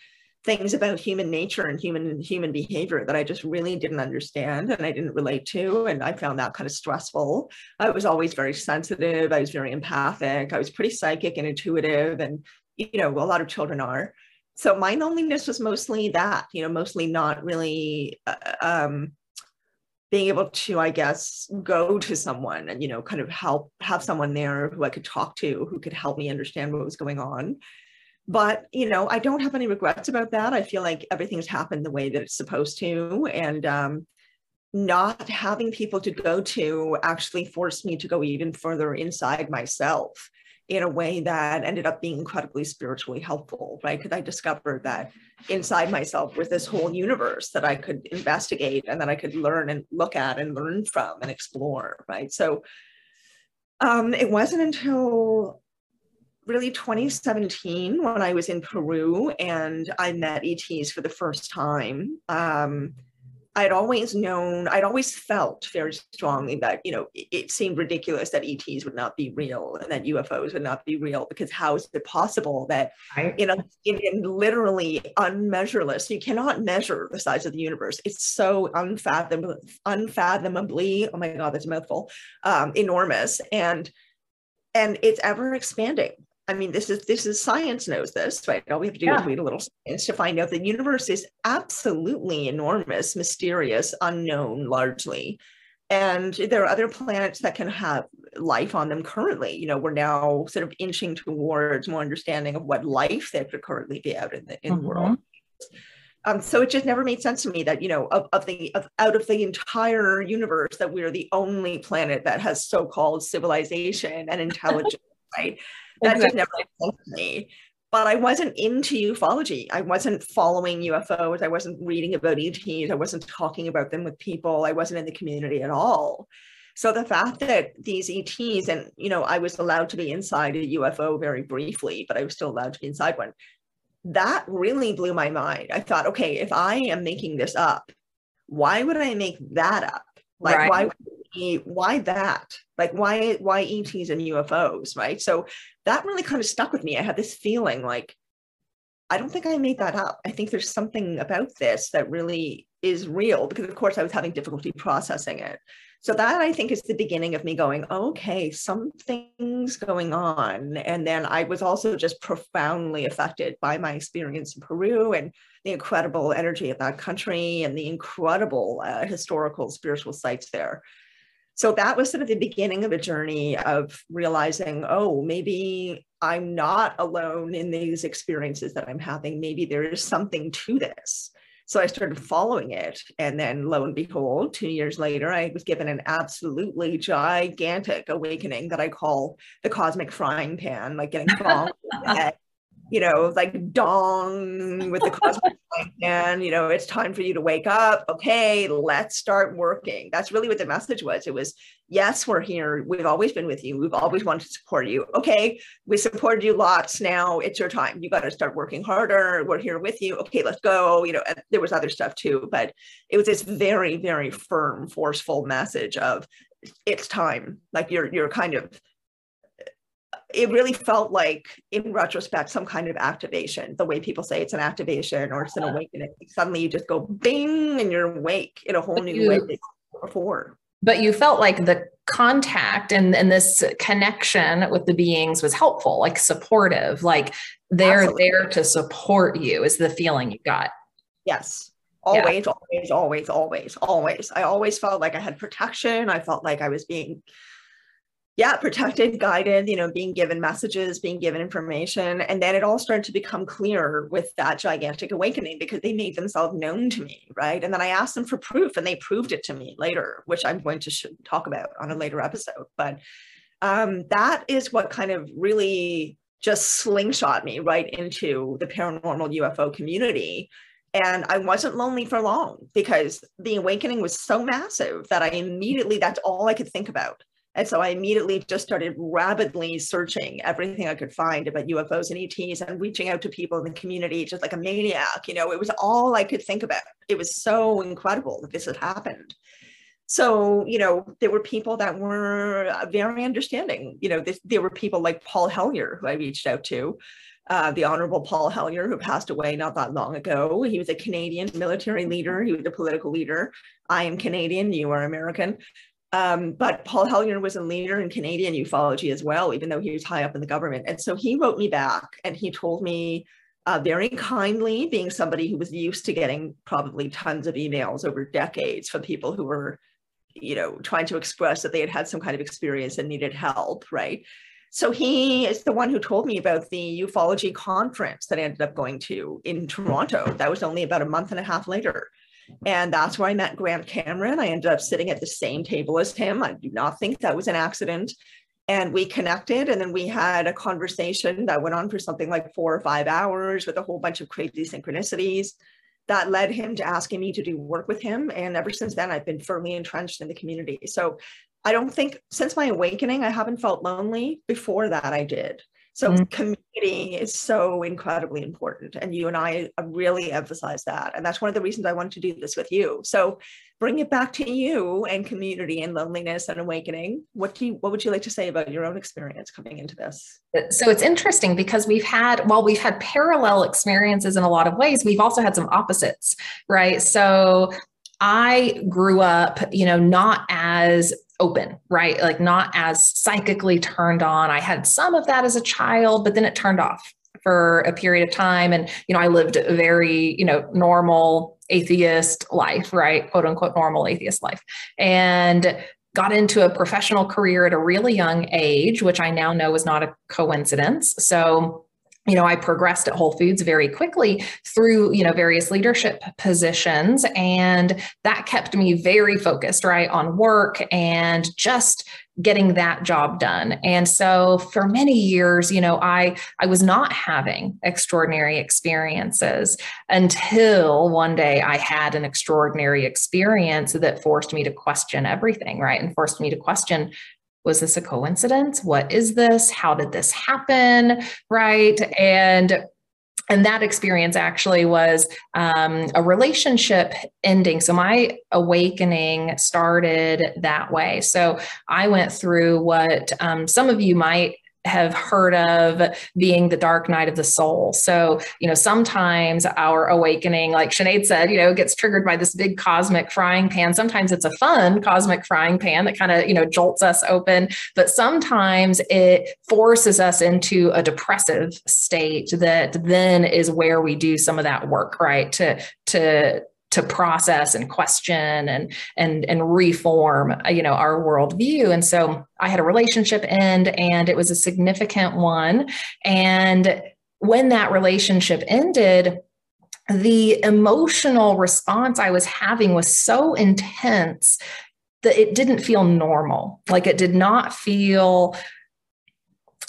things about human nature and human human behavior that I just really didn't understand and I didn't relate to. And I found that kind of stressful. I was always very sensitive. I was very empathic. I was pretty psychic and intuitive. And, you know, a lot of children are. So my loneliness was mostly that, you know, mostly not really uh, um, being able to, I guess, go to someone and, you know, kind of help, have someone there who I could talk to, who could help me understand what was going on. But, you know, I don't have any regrets about that. I feel like everything's happened the way that it's supposed to. And um, not having people to go to actually forced me to go even further inside myself in a way that ended up being incredibly spiritually helpful, right? Because I discovered that inside myself was this whole universe that I could investigate and that I could learn and look at and learn from and explore, right? So um, it wasn't until really 2017 when I was in Peru and I met ETs for the first time. Um, I'd always known, I'd always felt very strongly that, you know, it, it, seemed ridiculous that ETs would not be real and that UFOs would not be real because how is it possible that, you know, in, in literally unmeasureless, you cannot measure the size of the universe. It's so unfathomable, unfathomably, oh my God, that's a mouthful, um, enormous. And, and it's ever expanding. I mean, this is this is science knows this, right? All we have to do yeah. is read a little science to find out the universe is absolutely enormous, mysterious, unknown largely. And there are other planets that can have life on them currently. You know, we're now sort of inching towards more understanding of what life there could currently be out in the in mm-hmm. the world. Um, so it just never made sense to me that you know of, of the of, out of the entire universe that we're the only planet that has so-called civilization and intelligence right that exactly. just never to me. But I wasn't into ufology. I wasn't following UFOs. I wasn't reading about ETs. I wasn't talking about them with people. I wasn't in the community at all. So the fact that these ETs, and you know, I was allowed to be inside a UFO very briefly, but I was still allowed to be inside one. That really blew my mind. I thought, okay, if I am making this up, why would I make that up? Like, right. why why that? Like why why ETs and UFOs, right? So that really kind of stuck with me. I had this feeling like I don't think I made that up. I think there's something about this that really is real because of course I was having difficulty processing it. So that I think is the beginning of me going, okay, something's going on. And then I was also just profoundly affected by my experience in Peru and the incredible energy of that country and the incredible uh, historical spiritual sites there so that was sort of the beginning of a journey of realizing oh maybe i'm not alone in these experiences that i'm having. Maybe there is something to this. So i started following it. And then lo and behold two years later i was given an absolutely gigantic awakening that i call the cosmic frying pan like getting bombed you know, like dong with the cosmic and you know, it's time for you to wake up. Okay, let's start working. That's really what the message was. It was, yes, we're here. We've always been with you. We've always wanted to support you. Okay, we supported you lots. Now it's your time. You got to start working harder. We're here with you. Okay, let's go. You know, there was other stuff too, but it was this very, very firm, forceful message of it's time. Like you're you're kind of it really felt like, in retrospect, some kind of activation. The way people say it's an activation or it's an awakening. Suddenly, you just go bing, and you're awake in a whole new you, way before. But you felt like the contact and, and this connection with the beings was helpful, like supportive, like they're Absolutely. there to support you. Is the feeling you got? Yes, always, yeah. always, always, always, always. I always felt like I had protection. I felt like I was being yeah protected guided you know being given messages being given information and then it all started to become clearer with that gigantic awakening because they made themselves known to me right? And then i asked them for proof and they proved it to me later which i'm going to sh- talk about on a later episode. But um, that is what kind of really just slingshot me right into the paranormal ufo community. And I wasn't lonely for long because the awakening was so massive that I immediately, that's all I could think about. And so I immediately just started rapidly searching everything I could find about UFOs and ETs and reaching out to people in the community just like a maniac. You know, it was all I could think about. It was so incredible that this had happened. So, you know, there were people that were very understanding. You know, this, there were people like Paul Hellyer, who I reached out to, uh, the Honorable Paul Hellyer, who passed away not that long ago. He was a Canadian military leader, he was a political leader. I am Canadian, you are American. Um, but Paul Hellyer was a leader in Canadian ufology as well, even though he was high up in the government. And so he wrote me back and he told me uh, very kindly, being somebody who was used to getting probably tons of emails over decades from people who were you know, trying to express that they had had some kind of experience and needed help, right? So he is the one who told me about the ufology conference that I ended up going to in Toronto. That was only about a month and a half later. And that's where I met Grant Cameron. I ended up sitting at the same table as him. I do not think that was an accident. And we connected, and then we had a conversation that went on for something like four or five hours with a whole bunch of crazy synchronicities that led him to asking me to do work with him. And ever since then, I've been firmly entrenched in the community. So I don't think since my awakening, I haven't felt lonely. Before that, I did. So mm-hmm. community is so incredibly important. And you and I really emphasize that. And that's one of the reasons I wanted to do this with you. So bring it back to you and community and loneliness and awakening. What do you what would you like to say about your own experience coming into this? So it's interesting because we've had, while we've had parallel experiences in a lot of ways, we've also had some opposites, right? So I grew up, you know, not as open, right? Like not as psychically turned on. I had some of that as a child, but then it turned off for a period of time. And, you know, I lived a very, you know, normal atheist life, right? Quote unquote, normal atheist life. And got into a professional career at a really young age, which I now know is not a coincidence. So, you know i progressed at whole foods very quickly through you know various leadership positions and that kept me very focused right on work and just getting that job done. And so for many years you know i i was not having extraordinary experiences until one day i had an extraordinary experience that forced me to question everything right and forced me to question was this a coincidence? What is this? How did this happen? Right. And and that experience actually was um, a relationship ending. So my awakening started that way. So I went through what um, some of you might have heard of being the dark night of the soul. So, you know, sometimes our awakening, like Sinead said, you know, gets triggered by this big cosmic frying pan. Sometimes it's a fun cosmic frying pan that kind of, you know, jolts us open, but sometimes it forces us into a depressive state that then is where we do some of that work, right? To, to, to process and question and and and reform you know our worldview. And so i had a relationship end and it was a significant one. And when that relationship ended the emotional response i was having was so intense that it didn't feel normal. Like it did not feel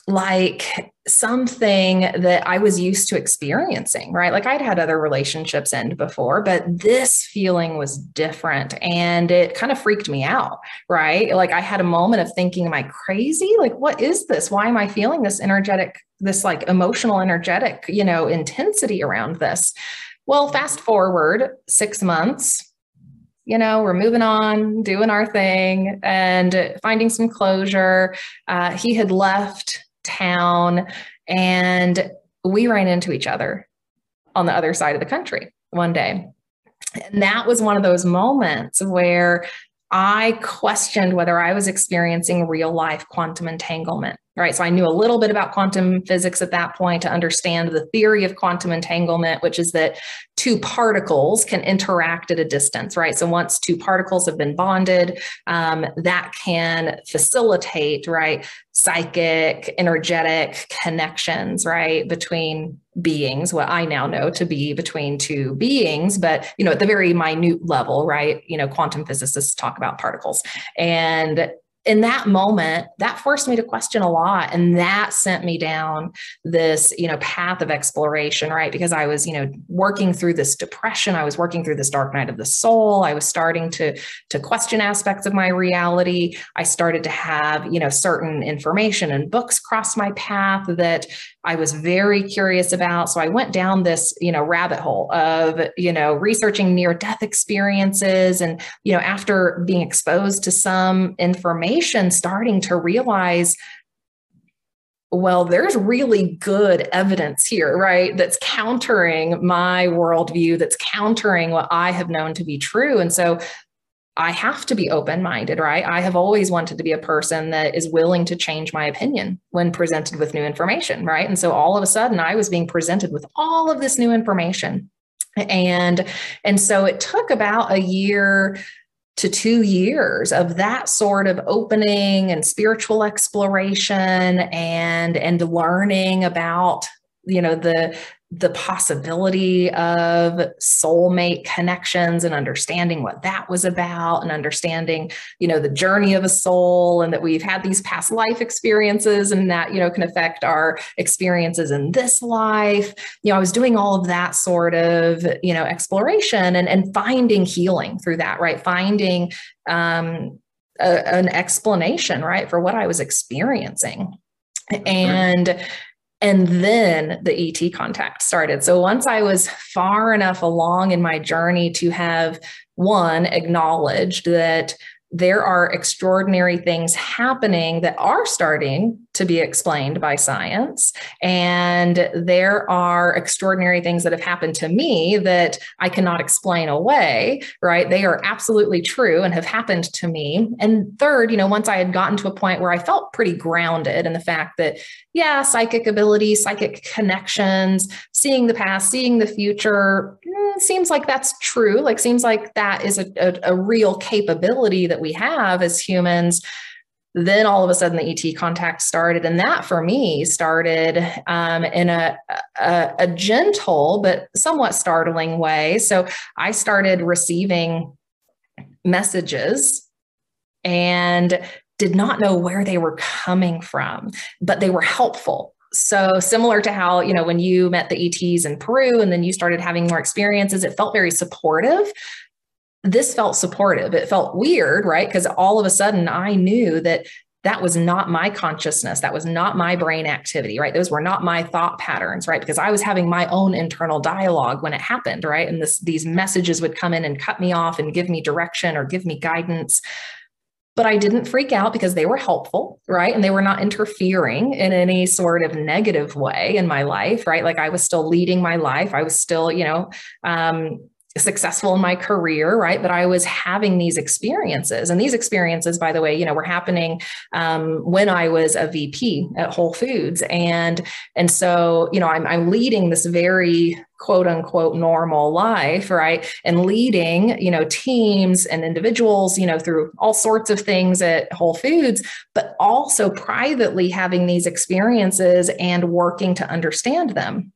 like something that I was used to experiencing, right? Like I'd had other relationships end before, but this feeling was different and it kind of freaked me out, right? Like I had a moment of thinking, am I crazy? Like, what is this? Why am I feeling this energetic, this like emotional, energetic, you know, intensity around this? Well, fast forward six months, you know, we're moving on, doing our thing, and finding some closure. Uh, he had left town and we ran into each other on the other side of the country one day. And that was one of those moments where I questioned whether I was experiencing real life quantum entanglement right? So I knew a little bit about quantum physics at that point to understand the theory of quantum entanglement, which is that two particles can interact at a distance, right? So once two particles have been bonded, um, that can facilitate, right, psychic, energetic connections, right, between beings what i now know to be between two beings but you know at the very minute level right you know quantum physicists talk about particles and in that moment that forced me to question a lot and that sent me down this you know path of exploration right? Because i was you know working through this depression i was working through this dark night of the soul i was starting to to question aspects of my reality. I started to have you know certain information and books cross my path that I was very curious about. So I went down this, you know, rabbit hole of, you know, researching near death experiences. And, you know, after being exposed to some information, starting to realize, well, there's really good evidence here, right? That's countering my worldview, that's countering what I have known to be true. And so I have to be open minded, right? I have always wanted to be a person that is willing to change my opinion when presented with new information, right? And so all of a sudden I was being presented with all of this new information. And and so it took about a year to two years of that sort of opening and spiritual exploration and and learning about you know the the possibility of soulmate connections and understanding what that was about and understanding you know the journey of a soul and that we've had these past life experiences and that you know can affect our experiences in this life. You know i was doing all of that sort of you know exploration and and finding healing through that right? Finding um a, an explanation right for what i was experiencing. And and then the ET contact started. So once I was far enough along in my journey to have one acknowledged that there are extraordinary things happening that are starting to be explained by science. And there are extraordinary things that have happened to me that I cannot explain away, right? They are absolutely true and have happened to me. And third, you know, once I had gotten to a point where I felt pretty grounded in the fact that, yeah, psychic ability, psychic connections, seeing the past, seeing the future, seems like that's true. Like, seems like that is a, a, a real capability that we have as humans then all of a sudden the ET contact started. And that for me started um, in a, a, a gentle but somewhat startling way. So I started receiving messages and did not know where they were coming from, but they were helpful. So similar to how, you know, when you met the ETs in Peru and then you started having more experiences, it felt very supportive this felt supportive. It felt weird, right? Because all of a sudden I knew that that was not my consciousness. That was not my brain activity, right? Those were not my thought patterns, right? Because I was having my own internal dialogue when it happened, right? And this, these messages would come in and cut me off and give me direction or give me guidance. But I didn't freak out because they were helpful, right? And they were not interfering in any sort of negative way in my life, right? Like I was still leading my life. I was still, you know, um, successful in my career, right? But I was having these experiences. And these experiences, by the way, you know, were happening um, when I was a VP at Whole Foods. And, and so, you know, I'm, I'm leading this very quote unquote normal life, right? And leading, you know, teams and individuals, you know, through all sorts of things at Whole Foods, but also privately having these experiences and working to understand them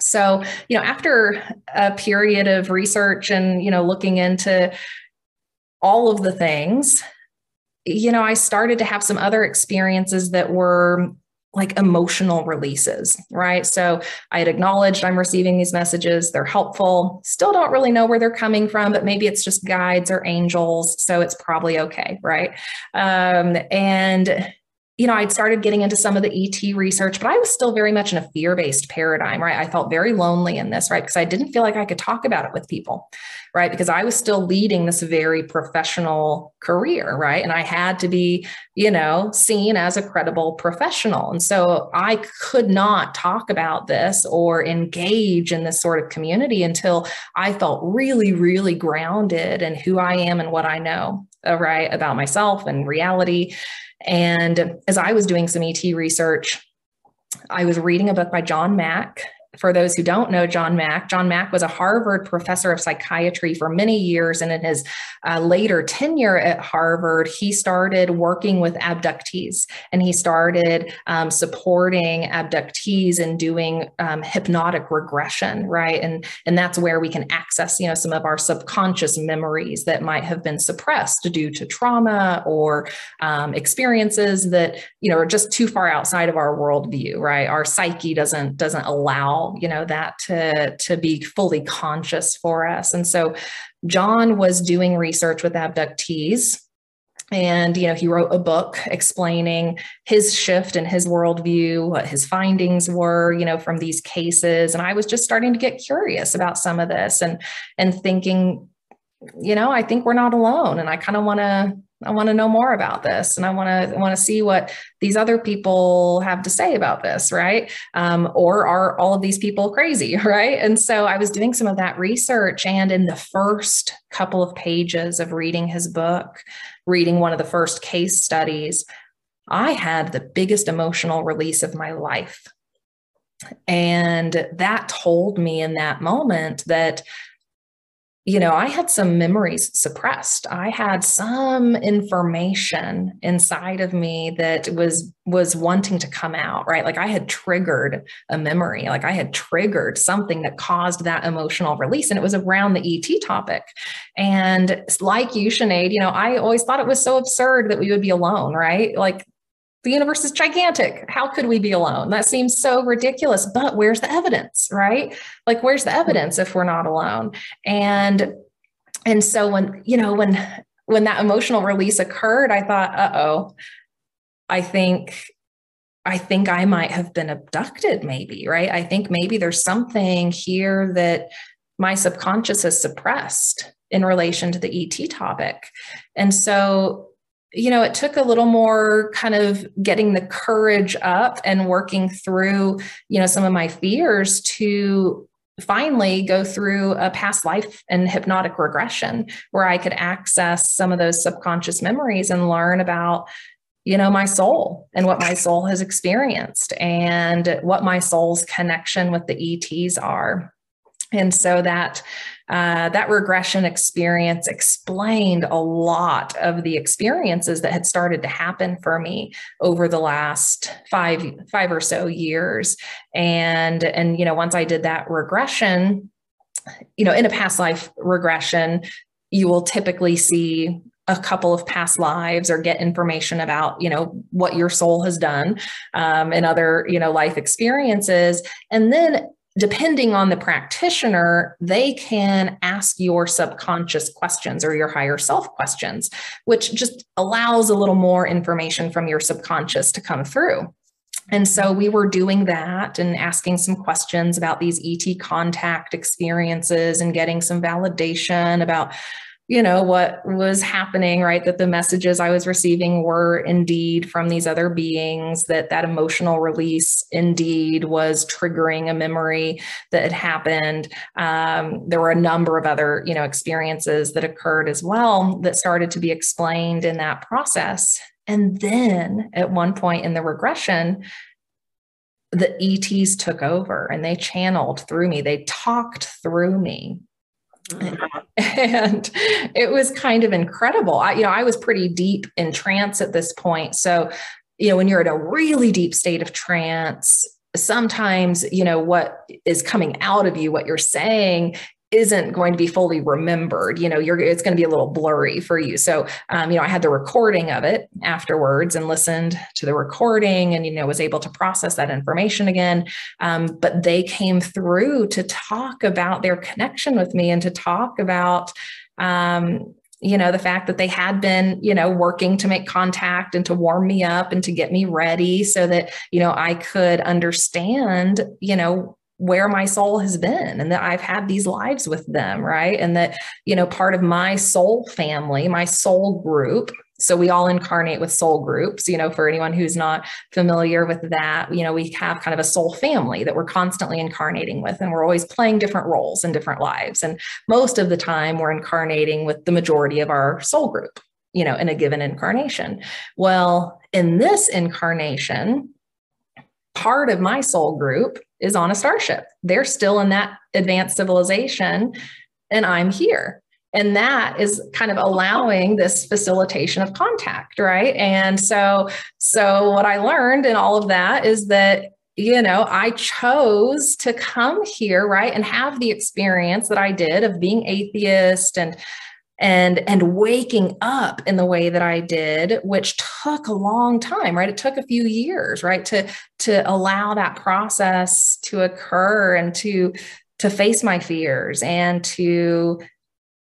so, you know, after a period of research and, you know, looking into all of the things, you know, I started to have some other experiences that were like emotional releases, right? So I had acknowledged I'm receiving these messages, they're helpful. Still don't really know where they're coming from, but maybe it's just guides or angels. So it's probably okay, right? Um, and you know, I'd started getting into some of the ET research, but I was still very much in a fear based paradigm, right? I felt very lonely in this, right? Because I didn't feel like I could talk about it with people, right? Because I was still leading this very professional career, right? And I had to be, you know, seen as a credible professional. And so I could not talk about this or engage in this sort of community until I felt really, really grounded in who I am and what I know, uh, right? About myself and reality and as I was doing some ET research, I was reading a book by John Mack for those who don't know John Mack, John Mack was a Harvard professor of psychiatry for many years. And in his uh, later tenure at Harvard, he started working with abductees and he started um, supporting abductees and doing um, hypnotic regression, right? And, and that's where we can access, you know, some of our subconscious memories that might have been suppressed due to trauma or um, experiences that, you know, are just too far outside of our worldview, right? Our psyche doesn't, doesn't allow you know that to to be fully conscious for us. And so john was doing research with abductees. And you know he wrote a book explaining his shift in his worldview what his findings were you know from these cases. And i was just starting to get curious about some of this and and thinking you know i think we're not alone and i kind of want to I want to know more about this, and I want to want to see what these other people have to say about this, right? Um, or are all of these people crazy, right? And so I was doing some of that research, and in the first couple of pages of reading his book, reading one of the first case studies, I had the biggest emotional release of my life, and that told me in that moment that you know, I had some memories suppressed. I had some information inside of me that was was wanting to come out, right? Like I had triggered a memory, like I had triggered something that caused that emotional release and it was around the ET topic. And like you Sinead, you know, I always thought it was so absurd that we would be alone, right? Like the universe is gigantic. How could we be alone? That seems so ridiculous. But where's the evidence, right? Like, where's the evidence if we're not alone? And and so when you know when when that emotional release occurred, I thought, uh oh, I think I think I might have been abducted, maybe, right? I think maybe there's something here that my subconscious has suppressed in relation to the ET topic. And so you know, it took a little more kind of getting the courage up and working through, you know, some of my fears to finally go through a past life and hypnotic regression where I could access some of those subconscious memories and learn about you know my soul and what my soul has experienced and what my soul's connection with the ets are. And so that uh, that regression experience explained a lot of the experiences that had started to happen for me over the last five five or so years. And and you know once i did that regression you know in a past life regression you will typically see a couple of past lives or get information about you know what your soul has done um, and other you know life experiences. And then depending on the practitioner, they can ask your subconscious questions or your higher self questions, which just allows a little more information from your subconscious to come through. And so we were doing that and asking some questions about these ET contact experiences and getting some validation about you know what was happening right that the messages i was receiving were indeed from these other beings that that emotional release indeed was triggering a memory that had happened. Um, there were a number of other you know experiences that occurred as well that started to be explained in that process. And then at one point in the regression the ets took over and they channeled through me. They talked through me and it was kind of incredible. I, you know, I was pretty deep in trance at this point. So, you know, when you're in a really deep state of trance, sometimes, you know, what is coming out of you, what you're saying isn't going to be fully remembered you know you're it's going to be a little blurry for you. So um, you know i had the recording of it afterwards and listened to the recording and you know was able to process that information again. Um, but they came through to talk about their connection with me and to talk about um, you know the fact that they had been you know working to make contact and to warm me up and to get me ready so that you know i could understand you know where my soul has been and that I've had these lives with them, right? And that, you know, part of my soul family, my soul group, so we all incarnate with soul groups, you know, for anyone who's not familiar with that, you know, we have kind of a soul family that we're constantly incarnating with and we're always playing different roles in different lives. And most of the time we're incarnating with the majority of our soul group, you know, in a given incarnation. Well, in this incarnation, part of my soul group is on a starship. They're still in that advanced civilization, and I'm here. And that is kind of allowing this facilitation of contact, right? And so, so what I learned in all of that is that you know, I chose to come here, right, and have the experience that I did of being atheist and and and waking up in the way that I did which took a long time right? It took a few years right? To to allow that process to occur and to to face my fears and to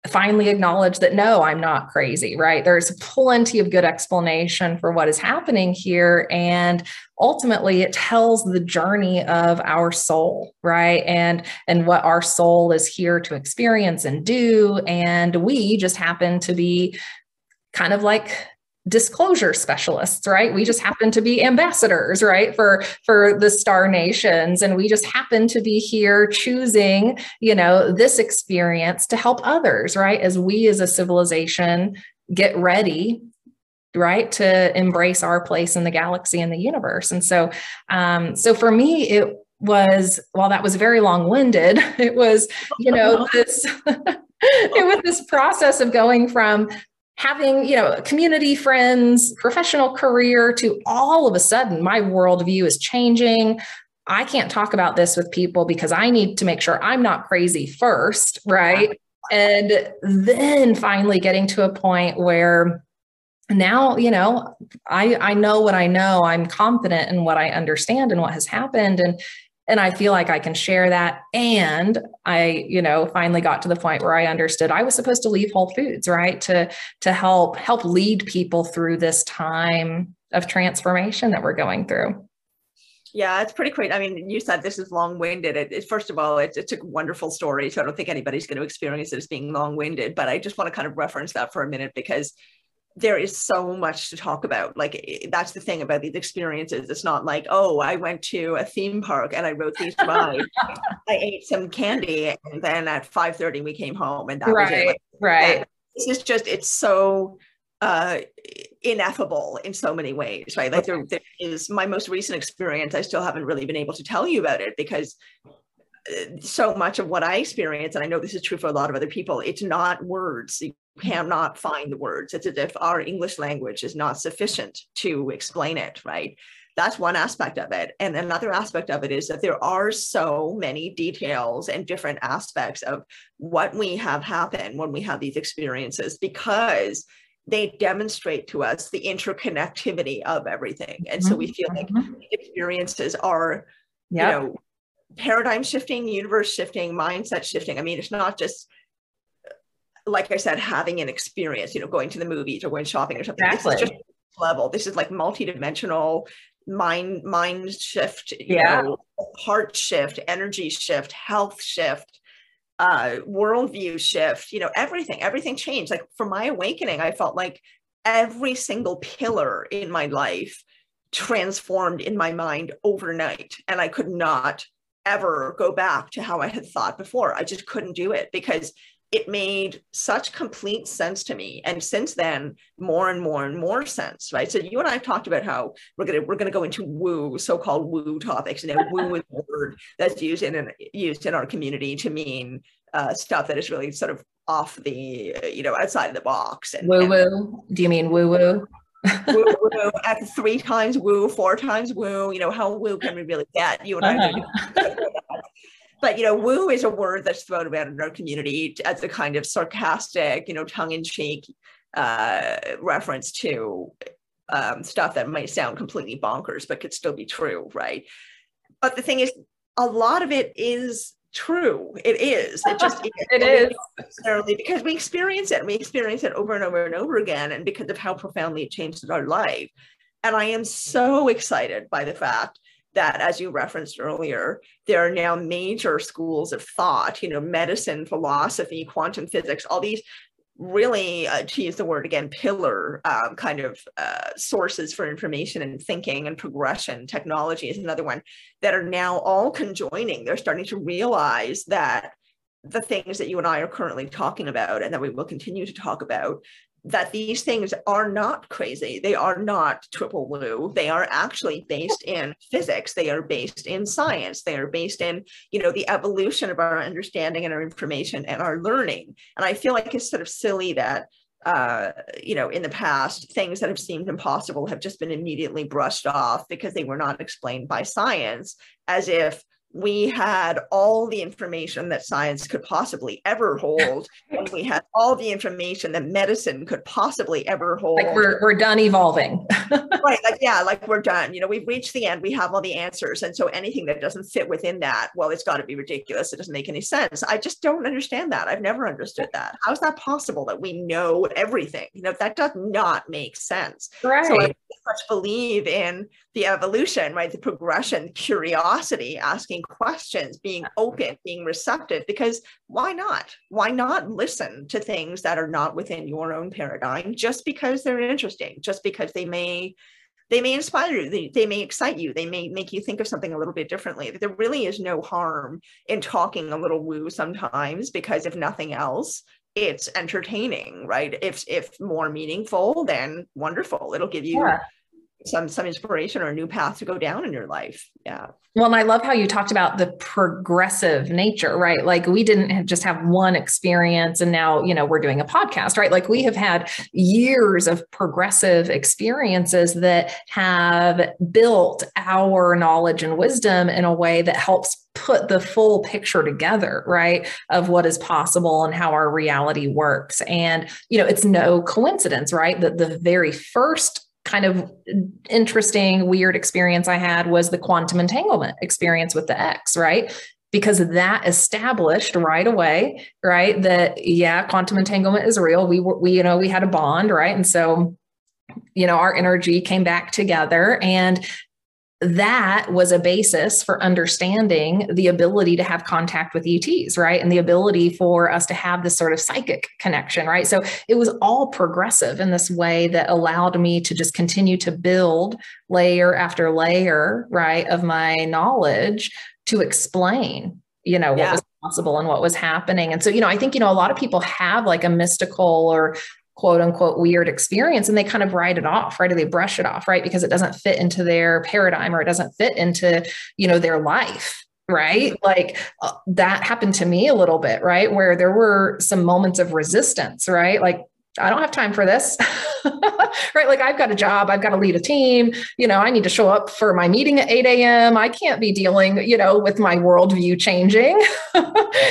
finally acknowledge that no, I'm not crazy, right? There's plenty of good explanation for what is happening here. And ultimately it tells the journey of our soul, right? And and what our soul is here to experience and do. And we just happen to be kind of like disclosure specialists right? We just happen to be ambassadors right for for the star nations. And we just happen to be here choosing you know this experience to help others right as we as a civilization get ready right to embrace our place in the galaxy and the universe. And so um so for me it was while that was very long-winded it was you know this it was this process of going from having you know community friends professional career to all of a sudden my worldview is changing. I can't talk about this with people because i need to make sure i'm not crazy first right? And then finally getting to a point where now you know i i know what i know. I'm confident in what i understand and what has happened. And and i feel like i can share that and i you know finally got to the point where i understood i was supposed to leave whole foods right to to help help lead people through this time of transformation that we're going through yeah, it's pretty great. I mean, you said this is long-winded. It, it, first of all, it's, it's a wonderful story, so I don't think anybody's going to experience it as being long-winded. But I just want to kind of reference that for a minute because there is so much to talk about. Like that's the thing about these experiences. It's not like, oh, I went to a theme park and I wrote these rides. I ate some candy and then at 5:30 we came home and that right, was it. Like, right. This is just it's so uh ineffable in so many ways, right? Like there, there is my most recent experience. I still haven't really been able to tell you about it because so much of what I experience, and I know this is true for a lot of other people, it's not words You cannot find the words. It's as if our English language is not sufficient to explain it, right? That's one aspect of it. And another aspect of it is that there are so many details and different aspects of what we have happen when we have these experiences because they demonstrate to us the interconnectivity of everything. And so we feel like mm-hmm. experiences are, yep. you know, paradigm shifting, universe shifting, mindset shifting. I mean, it's not just like I said, having an experience, you know, going to the movies or going shopping or something. Exactly. This is just level. This is like multidimensional mind mind shift, yeah. Know, heart shift, energy shift, health shift, uh, worldview shift. You know, everything, everything changed. Like for my awakening, I felt like every single pillar in my life transformed in my mind overnight, and I could not ever go back to how I had thought before. I just couldn't do it because it made such complete sense to me. And since then more and more and more sense right? So you and i have talked about how we're going to we're to go into woo so-called woo topics. And woo is a word that's used in an, used in our community to mean uh, stuff that is really sort of off the you know outside of the box and woo woo? Do you mean woo woo woo woo. At three times woo four times woo you know how woo can we really get? You and uh-huh. i but you know woo is a word that's thrown around in our community as a kind of sarcastic you know tongue-in-cheek uh, reference to um, stuff that might sound completely bonkers but could still be true right? But the thing is a lot of it is true. It is. It just it, it is. necessarily because we experience it and we experience it over and over and over again and because of how profoundly it changes our life. And i am so excited by the fact that, as you referenced earlier, there are now major schools of thought, you know, medicine, philosophy, quantum physics, all these really, uh, to use the word again, pillar um, kind of uh, sources for information and thinking and progression. Technology is another one that are now all conjoining. They're starting to realize that the things that you and I are currently talking about and that we will continue to talk about that these things are not crazy. They are not triple woo. They are actually based in physics. They are based in science. They are based in, you know, the evolution of our understanding and our information and our learning. And I feel like it's sort of silly that uh, you know, in the past, things that have seemed impossible have just been immediately brushed off because they were not explained by science, as if we had all the information that science could possibly ever hold and we had all the information that medicine could possibly ever hold. like we're, we're done evolving. Right like yeah like we're done you know we've reached the end we have all the answers and so anything that doesn't fit within that well it's got to be ridiculous it doesn't make any sense. I just don't understand that i've never understood that. How's that possible that we know everything? You know that does not make sense. Right so i much believe in the evolution right? The progression curiosity asking questions, being open, being receptive, because why not? Why not listen to things that are not within your own paradigm just because they're interesting, just because they may they may inspire you they, they may excite you they may make you think of something a little bit differently. There really is no harm in talking a little woo sometimes because if nothing else it's entertaining right? If if more meaningful then wonderful. It'll give you yeah some some inspiration or a new path to go down in your life. Yeah. Well and i love how you talked about the progressive nature right? Like we didn't just have one experience and now you know we're doing a podcast right? Like we have had years of progressive experiences that have built our knowledge and wisdom in a way that helps put the full picture together, right, of what is possible and how our reality works. And, you know, it's no coincidence, right, that the very first kind of interesting, weird experience I had was the quantum entanglement experience with the X, right? Because that established right away, right, that yeah, quantum entanglement is real. We were, we, you know, we had a bond, right? And so, you know, our energy came back together and that was a basis for understanding the ability to have contact with ETs, right? And the ability for us to have this sort of psychic connection, right? So it was all progressive in this way that allowed me to just continue to build layer after layer, right, of my knowledge to explain, you know, what yeah. was possible and what was happening. And so, you know, I think, you know, a lot of people have like a mystical or quote unquote weird experience and they kind of write it off right or they brush it off right because it doesn't fit into their paradigm or it doesn't fit into you know their life right like uh, that happened to me a little bit right where there were some moments of resistance right like I don't have time for this. right. Like I've got a job, I've got to lead a team. You know, I need to show up for my meeting at 8 a.m. I can't be dealing, you know, with my worldview changing.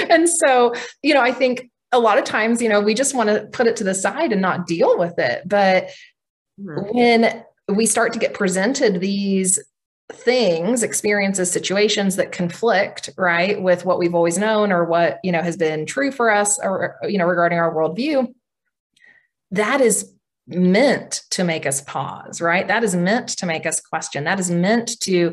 and so, you know, I think a lot of times, you know, we just want to put it to the side and not deal with it. But mm-hmm. when we start to get presented these things, experiences, situations that conflict, right, with what we've always known or what, you know, has been true for us or, you know, regarding our worldview, that is meant to make us pause, right? That is meant to make us question. That is meant to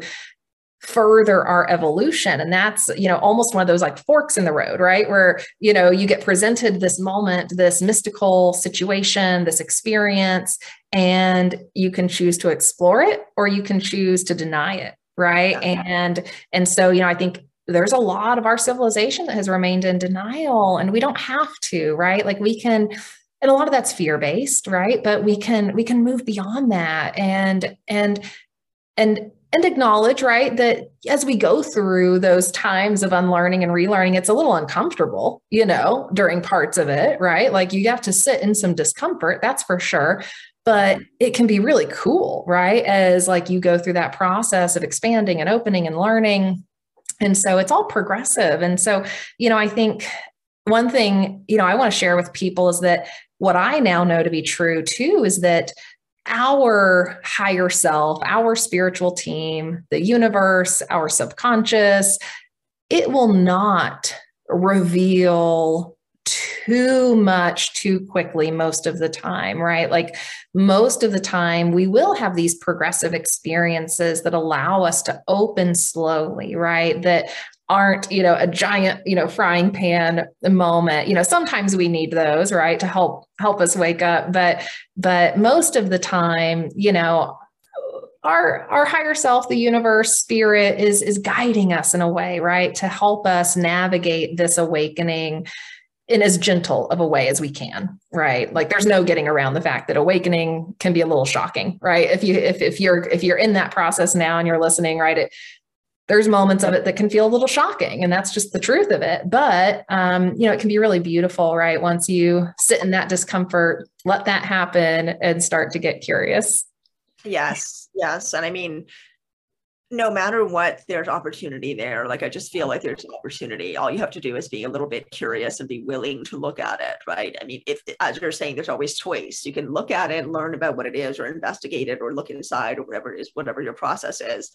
further our evolution. And that's you know almost one of those like forks in the road right? Where you know you get presented this moment this mystical situation this experience and you can choose to explore it or you can choose to deny it right? Yeah. and and so you know i think there's a lot of our civilization that has remained in denial and we don't have to right? Like we can and a lot of that's fear based right? But we can we can move beyond that and and and and acknowledge right that as we go through those times of unlearning and relearning it's a little uncomfortable you know during parts of it right? Like you have to sit in some discomfort that's for sure but it can be really cool right as like you go through that process of expanding and opening and learning. And so it's all progressive. And so you know i think one thing you know i want to share with people is that what i now know to be true too is that our higher self, our spiritual team, the universe, our subconscious, it will not reveal too much too quickly most of the time, right? Like most of the time, we will have these progressive experiences that allow us to open slowly, right? That aren't you know a giant you know frying pan moment. You know sometimes we need those right to help help us wake up but but most of the time you know our our higher self the universe spirit is is guiding us in a way right to help us navigate this awakening in as gentle of a way as we can right? Like there's no getting around the fact that awakening can be a little shocking right? If you if, if you're if you're in that process now and you're listening right it there's moments of it that can feel a little shocking and that's just the truth of it. But um, you know it can be really beautiful right? Once you sit in that discomfort let that happen and start to get curious. Yes yes. And i mean no matter what there's opportunity there. Like i just feel like there's an opportunity. All you have to do is be a little bit curious and be willing to look at it right? I mean if as you're saying there's always choice. You can look at it learn about what it is or investigate it or look inside or whatever it is whatever your process is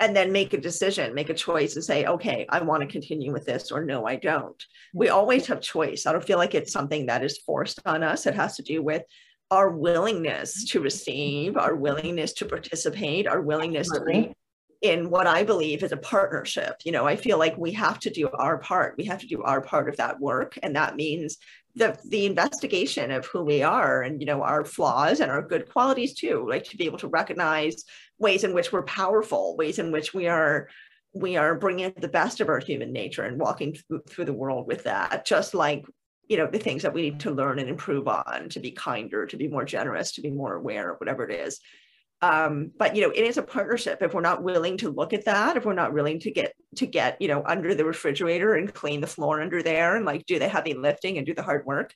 and then make a decision, make a choice and say, okay, I want to continue with this or no, I don't. We mm-hmm. always have choice. I don't feel like it's something that is forced on us. It has to do with our willingness to receive, our willingness to participate, our willingness Absolutely. to be in what I believe is a partnership. You know, I feel like we have to do our part. We have to do our part of that work. And that means the the investigation of who we are and you know our flaws and our good qualities too like to be able to recognize ways in which we're powerful ways in which we are we are bringing the best of our human nature and walking through, through the world with that just like you know the things that we need to learn and improve on to be kinder to be more generous to be more aware whatever it is. Um, but you know it is a partnership. If we're not willing to look at that if we're not willing to get to get you know under the refrigerator and clean the floor under there and like do the heavy lifting and do the hard work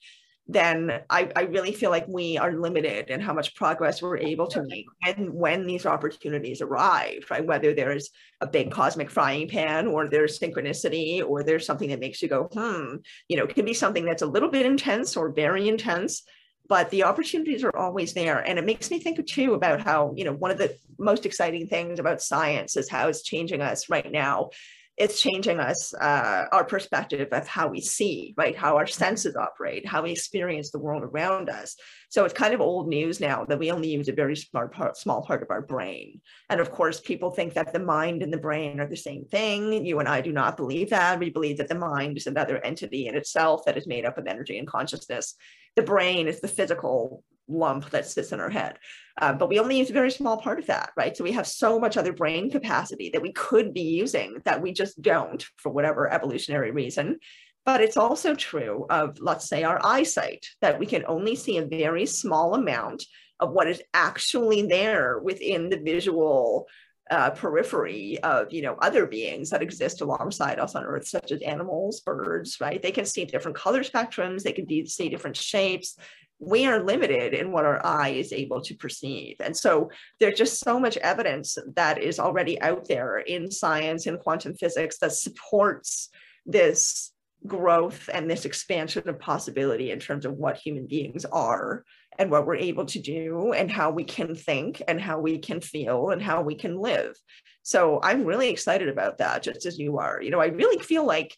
then I, I really feel like we are limited in how much progress we're able to make when when these opportunities arrive right? Whether there's a big cosmic frying pan or there's synchronicity or there's something that makes you go hmm you know it could be something that's a little bit intense or very intense but the opportunities are always there. And it makes me think too about how you know one of the most exciting things about science is how it's changing us right now it's changing us uh, our perspective of how we see right? How our senses operate how we experience the world around us. So it's kind of old news now that we only use a very smart part, small part of our brain. And of course people think that the mind and the brain are the same thing. You and i do not believe that. We believe that the mind is another entity in itself that is made up of energy and consciousness. The brain is the physical lump that sits in our head. Uh, but we only use a very small part of that, right? So we have so much other brain capacity that we could be using that we just don't for whatever evolutionary reason. But it's also true of, let's say, our eyesight, that we can only see a very small amount of what is actually there within the visual uh, periphery of you know other beings that exist alongside us on earth such as animals birds right they can see different color spectrums they can see different shapes we are limited in what our eye is able to perceive. And so there's just so much evidence that is already out there in science and quantum physics that supports this growth and this expansion of possibility in terms of what human beings are and what we're able to do and how we can think and how we can feel and how we can live. So I'm really excited about that, just as you are. You know, I really feel like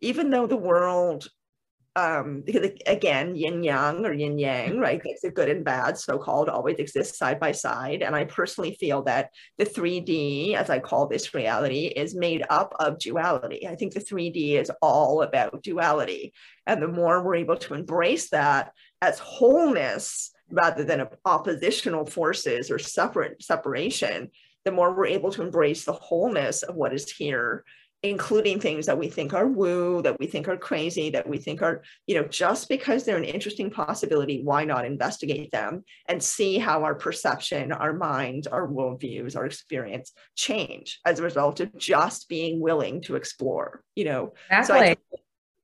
even though the world um, because again, yin yang or yin yang, right? It's a good and bad, so called, always exists side by side. And I personally feel that the 3D, as I call this reality, is made up of duality. I think the 3D is all about duality. And the more we're able to embrace that as wholeness rather than oppositional forces or separate separation, the more we're able to embrace the wholeness of what is here including things that we think are woo, that we think are crazy, that we think are, you know, just because they're an interesting possibility, why not investigate them and see how our perception, our minds, our worldviews, our experience change as a result of just being willing to explore, you know? Exactly. So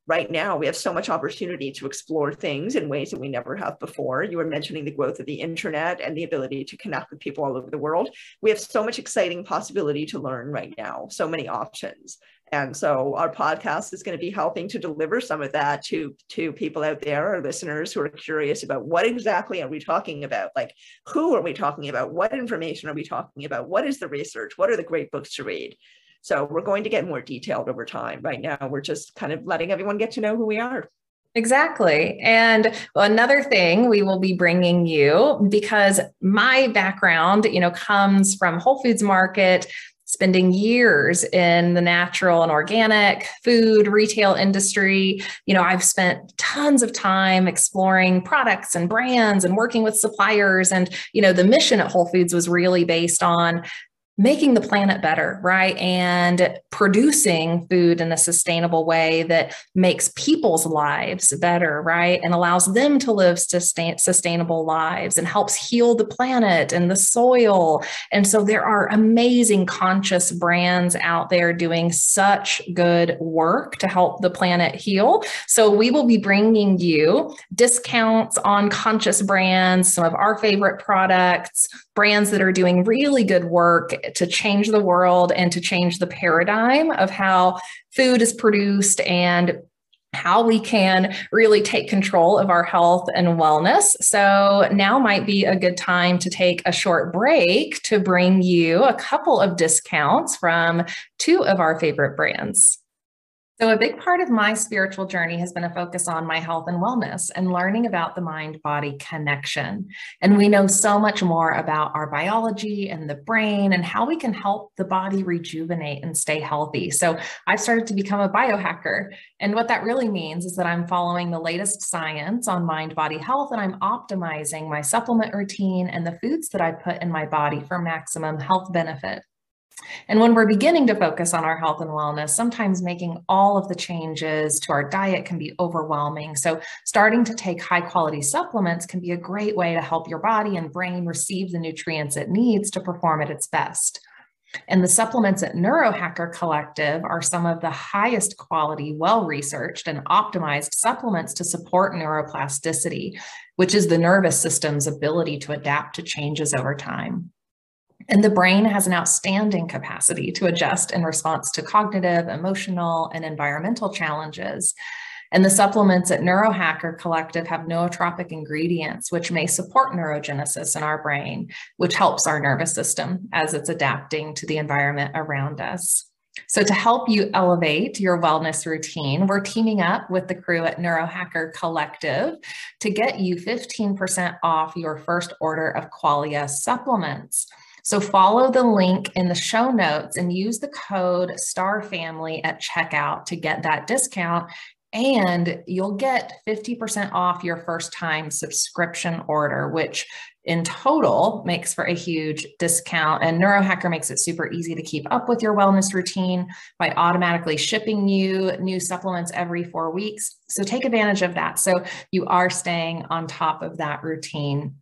right now we have so much opportunity to explore things in ways that we never have before. You were mentioning the growth of the internet and the ability to connect with people all over the world. We have so much exciting possibility to learn right now so many options. And so our podcast is going to be helping to deliver some of that to to people out there our listeners who are curious about what exactly are we talking about? Like who are we talking about? What information are we talking about? What is the research? What are the great books to read so we're going to get more detailed over time. Right now, we're just kind of letting everyone get to know who we are. Exactly. And another thing we will be bringing you because my background, you know, comes from Whole Foods Market, spending years in the natural and organic food retail industry. You know, I've spent tons of time exploring products and brands and working with suppliers. And, you know, the mission at Whole Foods was really based on making the planet better, right? And producing food in a sustainable way that makes people's lives better, right? And allows them to live sustain, sustainable lives and helps heal the planet and the soil. And so there are amazing conscious brands out there doing such good work to help the planet heal. So we will be bringing you discounts on conscious brands, some of our favorite products, brands that are doing really good work to change the world and to change the paradigm of how food is produced and how we can really take control of our health and wellness. So, now might be a good time to take a short break to bring you a couple of discounts from two of our favorite brands. So, a big part of my spiritual journey has been a focus on my health and wellness and learning about the mind body connection. And we know so much more about our biology and the brain and how we can help the body rejuvenate and stay healthy. So, I've started to become a biohacker. And what that really means is that I'm following the latest science on mind body health and I'm optimizing my supplement routine and the foods that I put in my body for maximum health benefit. And when we're beginning to focus on our health and wellness, sometimes making all of the changes to our diet can be overwhelming. So, starting to take high quality supplements can be a great way to help your body and brain receive the nutrients it needs to perform at its best. And the supplements at Neurohacker Collective are some of the highest quality, well researched, and optimized supplements to support neuroplasticity, which is the nervous system's ability to adapt to changes over time. And the brain has an outstanding capacity to adjust in response to cognitive, emotional, and environmental challenges. And the supplements at Neurohacker Collective have nootropic ingredients, which may support neurogenesis in our brain, which helps our nervous system as it's adapting to the environment around us. So, to help you elevate your wellness routine, we're teaming up with the crew at Neurohacker Collective to get you 15% off your first order of Qualia supplements. So follow the link in the show notes and use the code STAR Family at checkout to get that discount. And you'll get 50% off your first time subscription order, which in total makes for a huge discount. And Neurohacker makes it super easy to keep up with your wellness routine by automatically shipping you new supplements every four weeks. So take advantage of that. So you are staying on top of that routine.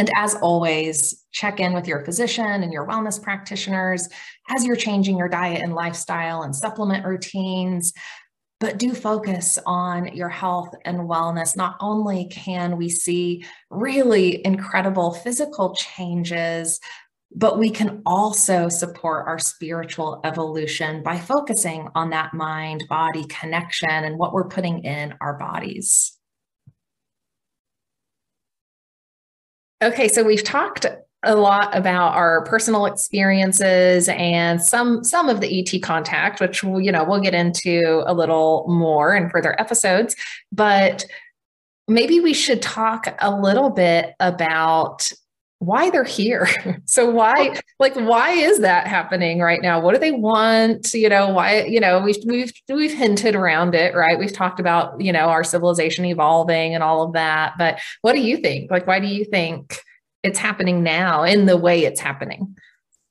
And as always, check in with your physician and your wellness practitioners as you're changing your diet and lifestyle and supplement routines. But do focus on your health and wellness. Not only can we see really incredible physical changes, but we can also support our spiritual evolution by focusing on that mind body connection and what we're putting in our bodies. Okay, so we've talked a lot about our personal experiences and some some of the ET contact, which you know we'll get into a little more in further episodes. But maybe we should talk a little bit about why they're here. so why like why is that happening right now? What do they want? You know, why, you know, we've we've we've hinted around it, right? We've talked about, you know, our civilization evolving and all of that. But what do you think? Like why do you think it's happening now in the way it's happening?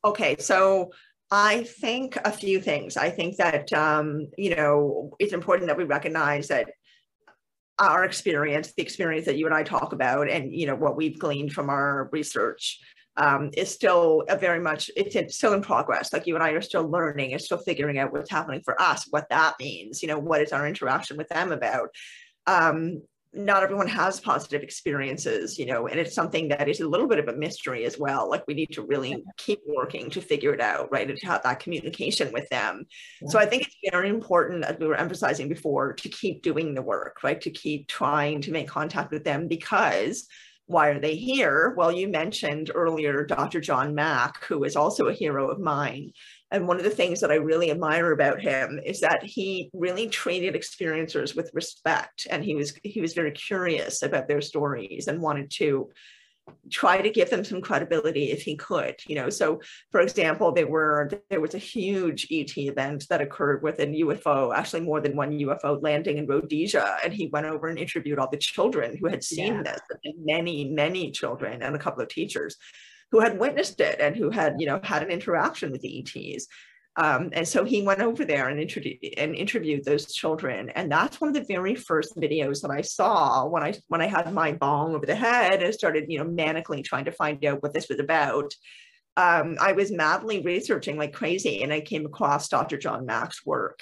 Okay, so I think a few things. I think that um, you know, it's important that we recognize that our experience, the experience that you and I talk about, and you know what we've gleaned from our research, um, is still a very much it's, still in progress. Like you and I are still learning and still figuring out what's happening for us, what that means. You know, what is our interaction with them about? Um, not everyone has positive experiences, you know, and it's something that is a little bit of a mystery as well. Like we need to really keep working to figure it out, right? And to have that communication with them. Yeah. So I think it's very important, as we were emphasizing before, to keep doing the work, right? To keep trying to make contact with them because why are they here? Well, you mentioned earlier Dr. John Mack, who is also a hero of mine. And one of the things that I really admire about him is that he really treated experiencers with respect and he was he was very curious about their stories and wanted to try to give them some credibility if he could you know. So for example there were there was a huge et event that occurred with an ufo actually more than one ufo landing in rhodesia. And he went over and interviewed all the children who had seen yeah. this many many children and a couple of teachers who had witnessed it and who had, you know, had an interaction with the ETs. Um, and so he went over there and, and interviewed those children. And that's one of the very first videos that I saw when I when I had my bong over the head and started, you know, manically trying to find out what this was about. Um, I was madly researching like crazy, and I came across Dr. John Mack's work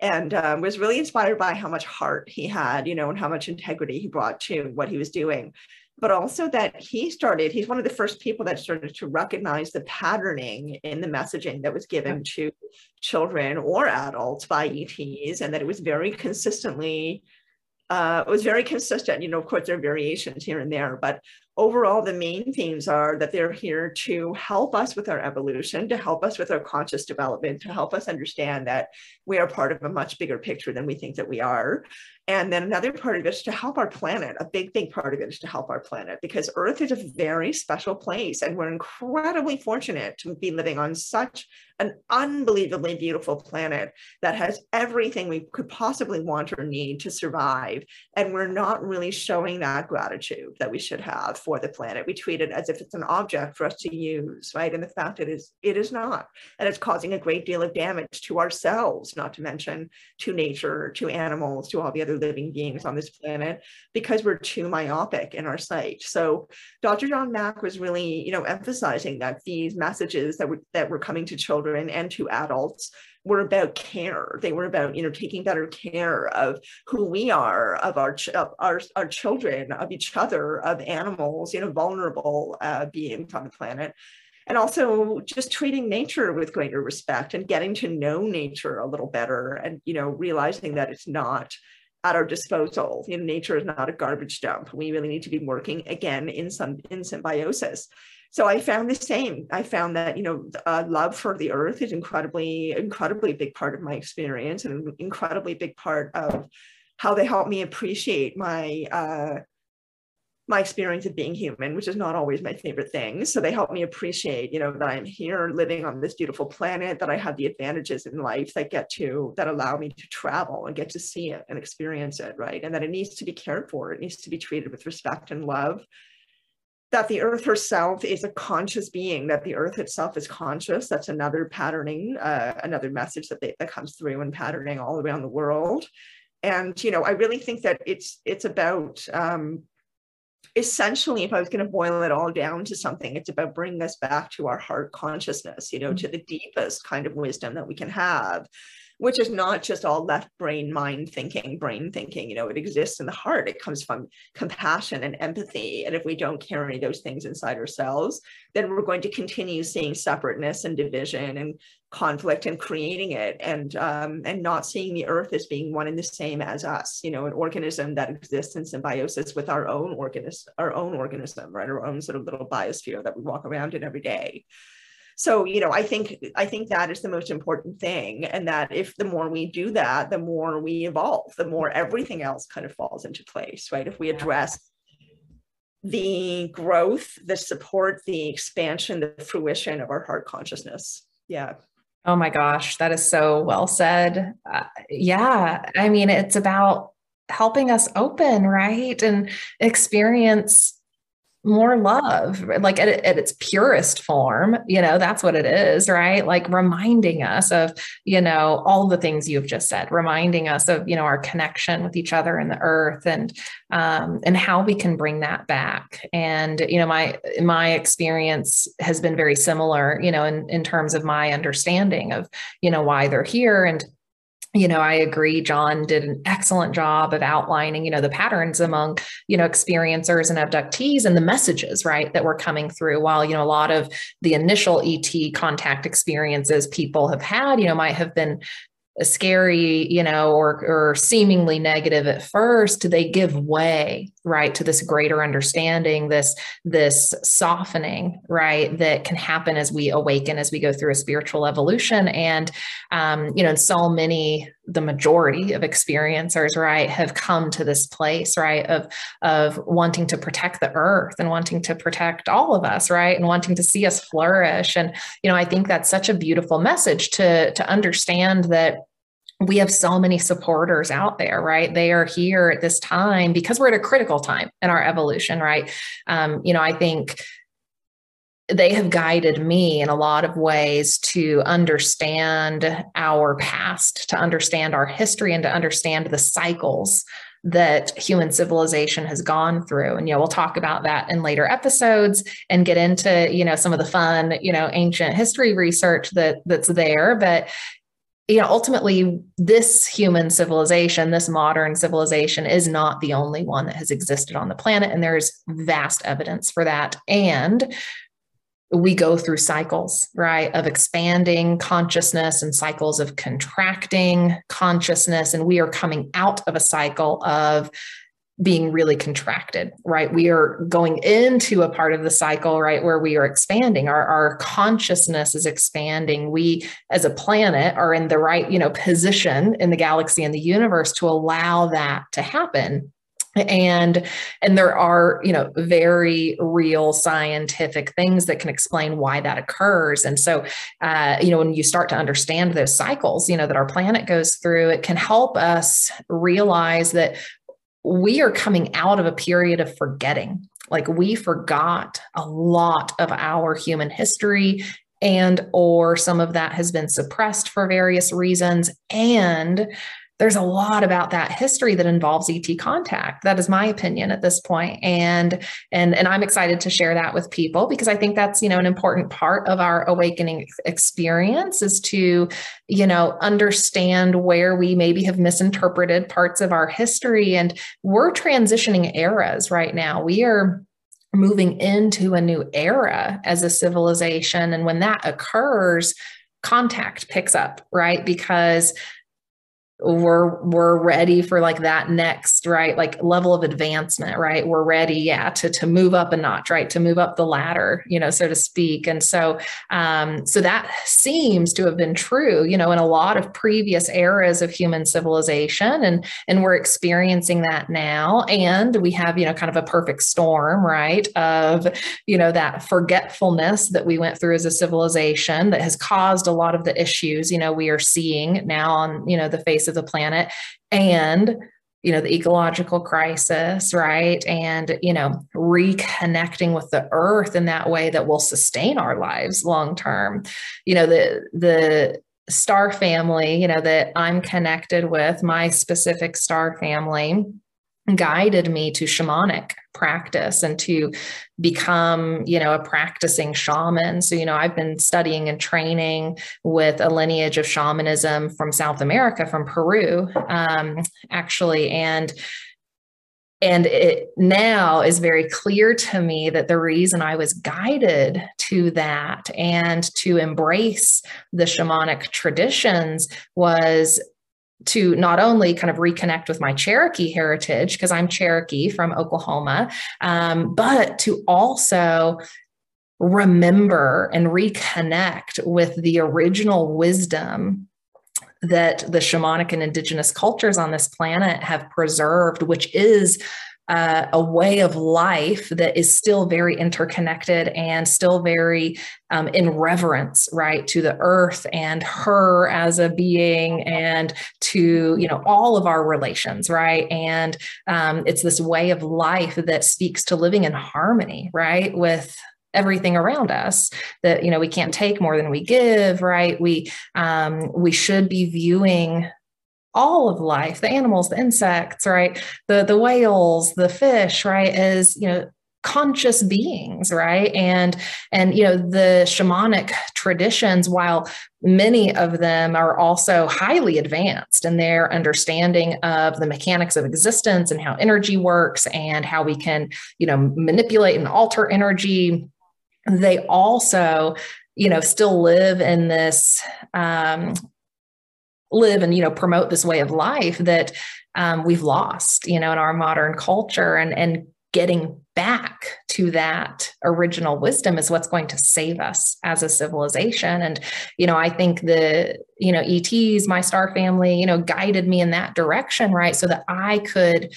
and um, was really inspired by how much heart he had, you know, and how much integrity he brought to what he was doing but also that he started, he's one of the first people that started to recognize the patterning in the messaging that was given to children or adults by ETs, and that it was very consistently, uh, it was very consistent. You know, of course, there are variations here and there, but overall, the main themes are that they're here to help us with our evolution, to help us with our conscious development, to help us understand that we are part of a much bigger picture than we think that we are. And then another part of it is to help our planet. A big, big part of it is to help our planet because Earth is a very special place. And we're incredibly fortunate to be living on such an unbelievably beautiful planet that has everything we could possibly want or need to survive. And we're not really showing that gratitude that we should have for the planet. We treat it as if it's an object for us to use, right? And the fact it is, it is not. And it's causing a great deal of damage to ourselves, not to mention to nature, to animals, to all the other living beings on this planet, because we're too myopic in our sight. So Dr. John Mack was really, you know, emphasizing that these messages that were that were coming to children and to adults were about care. They were about, you know, taking better care of who we are, of our of our, our children, of each other, of animals, you know, vulnerable uh, beings on the planet. And also just treating nature with greater respect and getting to know nature a little better and, you know, realizing that it's not at our disposal. You know, nature is not a garbage dump. We really need to be working again in some in symbiosis so I found the same. I found that you know uh, love for the earth is incredibly, incredibly big part of my experience, and an incredibly big part of how they help me appreciate my uh, my experience of being human, which is not always my favorite thing. So they help me appreciate, you know, that I'm here living on this beautiful planet, that I have the advantages in life that get to that allow me to travel and get to see it and experience it, right? And that it needs to be cared for. It needs to be treated with respect and love that the earth herself is a conscious being that the earth itself is conscious. That's another patterning uh, another message that, they, that comes through in patterning all around the world. And you know i really think that it's it's about um, essentially if i was going to boil it all down to something it's about bringing us back to our heart consciousness you know mm-hmm. to the deepest kind of wisdom that we can have which is not just all left brain mind thinking, brain thinking. You know, it exists in the heart. It comes from compassion and empathy. And if we don't carry those things inside ourselves, then we're going to continue seeing separateness and division and conflict and creating it and um, and not seeing the earth as being one and the same as us you know an organism that exists in symbiosis with our own organism our own organism right our own sort of little biosphere that we walk around in every day so you know i think i think that is the most important thing and that if the more we do that the more we evolve the more everything else kind of falls into place right? If we address the growth the support the expansion the fruition of our heart consciousness. Yeah. Oh my gosh that is so well said. Uh, yeah i mean it's about helping us open right and experience more love like at, at, its purest form you know that's what it is right? Like reminding us of you know all the things you've just said reminding us of you know our connection with each other and the earth and um, and how we can bring that back. And you know my my experience has been very similar you know in in terms of my understanding of you know why they're here and you know i agree john did an excellent job of outlining you know the patterns among you know experiencers and abductees and the messages right that were coming through. While you know a lot of the initial et contact experiences people have had you know might have been scary, you know, or or seemingly negative at first, they give way, right, to this greater understanding, this this softening, right, that can happen as we awaken, as we go through a spiritual evolution. And um, you know, so many, the majority of experiencers, right, have come to this place, right, of of wanting to protect the earth and wanting to protect all of us, right, and wanting to see us flourish. And you know, I think that's such a beautiful message to to understand that we have so many supporters out there, right? They are here at this time because we're at a critical time in our evolution, right? Um, you know, I think they have guided me in a lot of ways to understand our past, to understand our history, and to understand the cycles that human civilization has gone through and you know we'll talk about that in later episodes and get into you know some of the fun you know ancient history research that that's there but you know ultimately this human civilization this modern civilization is not the only one that has existed on the planet and there's vast evidence for that. And we go through cycles right of expanding consciousness and cycles of contracting consciousness and we are coming out of a cycle of being really contracted, right? We are going into a part of the cycle, right, where we are expanding. Our, our consciousness is expanding. We, as a planet, are in the right, you know, position in the galaxy and the universe to allow that to happen and and there are you know very real scientific things that can explain why that occurs and so uh, you know when you start to understand those cycles you know that our planet goes through it can help us realize that we are coming out of a period of forgetting. Like we forgot a lot of our human history and or some of that has been suppressed for various reasons. And there's a lot about that history that involves ET contact. That is my opinion at this point. And and and I'm excited to share that with people because I think that's, you know, an important part of our awakening experience is to, you know, understand where we maybe have misinterpreted parts of our history and we're transitioning eras right now. We are moving into a new era as a civilization and when that occurs contact picks up, right? Because we're we're ready for like that next right like level of advancement right? We're ready yeah to to move up a notch right? To move up the ladder you know so to speak. And so um so that seems to have been true you know in a lot of previous eras of human civilization. And and we're experiencing that now. And we have you know kind of a perfect storm right of you know that forgetfulness that we went through as a civilization that has caused a lot of the issues you know we are seeing now on you know the face of the planet and you know the ecological crisis right? And you know reconnecting with the earth in that way that will sustain our lives long term. You know the the star family you know that i'm connected with my specific star family guided me to shamanic practice and to become you know a practicing shaman. So you know i've been studying and training with a lineage of shamanism from south america from peru um, actually. And and it now is very clear to me that the reason I was guided to that and to embrace the shamanic traditions was to not only kind of reconnect with my Cherokee heritage, because I'm Cherokee from Oklahoma, um, but to also remember and reconnect with the original wisdom that the shamanic and indigenous cultures on this planet have preserved, which is uh, a way of life that is still very interconnected and still very um, in reverence, right, to the earth and her as a being and to, you know, all of our relations, right? And um, it's this way of life that speaks to living in harmony, right, with everything around us that you know we can't take more than we give right we um we should be viewing all of life, the animals, the insects, right? The the whales, the fish, right? As you know, conscious beings right and and you know the shamanic traditions while many of them are also highly advanced in their understanding of the mechanics of existence and how energy works and how we can you know manipulate and alter energy they also you know still live in this um, live and you know promote this way of life that um, we've lost you know in our modern culture and and getting back to that original wisdom is what's going to save us as a civilization. And you know i think the you know ets my star family you know guided me in that direction right? So that i could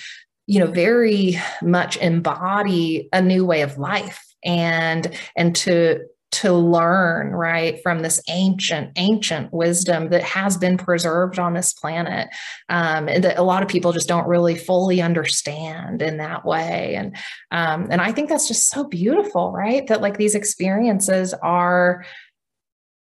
you know very much embody a new way of life and and to to learn right from this ancient ancient wisdom that has been preserved on this planet um, that a lot of people just don't really fully understand in that way. And um, and i think that's just so beautiful right that like these experiences are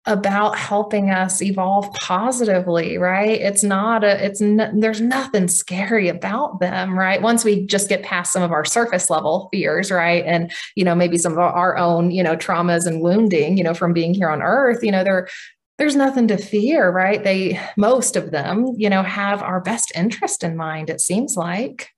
about helping us evolve positively right? It's not a it's there's nothing scary about them right? Once we just get past some of our surface level fears right? And you know maybe some of our own you know traumas and wounding you know from being here on earth you know there there's nothing to fear right? They most of them you know have our best interest in mind it seems like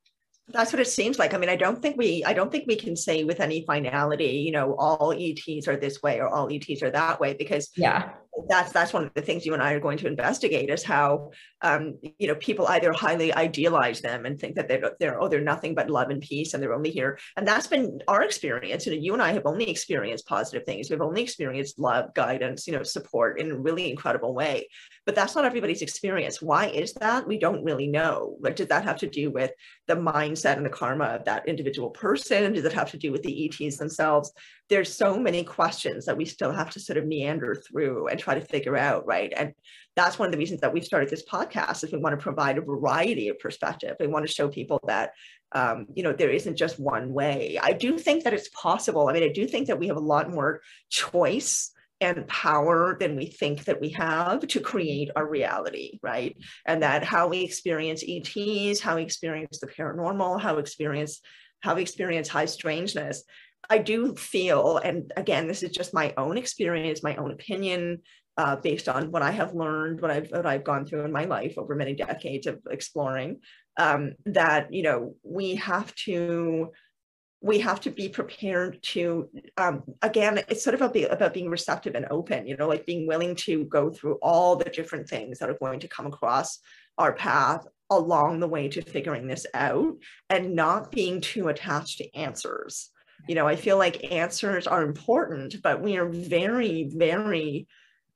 that's what it seems like. I mean, I don't think we I don't think we can say with any finality, you know, all ETs are this way or all ETs are that way because yeah, that's that's one of the things you and I are going to investigate is how um, you know people either highly idealize them and think that they're they're oh they're nothing but love and peace and they're only here and that's been our experience. You know, you and I have only experienced positive things. We've only experienced love, guidance, you know, support in a really incredible way. But that's not everybody's experience. Why is that? We don't really know. Like, did that have to do with the mindset and the karma of that individual person? Does it have to do with the ETs themselves? There's so many questions that we still have to sort of meander through and try to figure out, right? And that's one of the reasons that we've started this podcast is we want to provide a variety of perspective. We want to show people that um, you know, there isn't just one way. I do think that it's possible. I mean, I do think that we have a lot more choice and power than we think that we have to create our reality, right? And that how we experience ETs, how we experience the paranormal, how we experience how we experience high strangeness. I do feel, and again, this is just my own experience, my own opinion, uh, based on what I have learned, what I've what I've gone through in my life over many decades of exploring. Um, that you know we have to we have to be prepared to um, again it's sort of about, be, about being receptive and open you know like being willing to go through all the different things that are going to come across our path along the way to figuring this out and not being too attached to answers you know i feel like answers are important but we are very very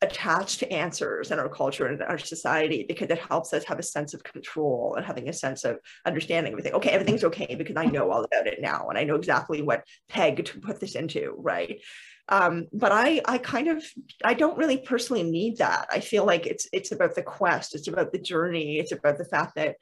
attached to answers in our culture and our society because it helps us have a sense of control and having a sense of understanding everything. Okay, everything's okay because I know all about it now and I know exactly what peg to put this into, right? Um, but I, I kind of, I don't really personally need that. I feel like it's, it's about the quest, it's about the journey, it's about the fact that,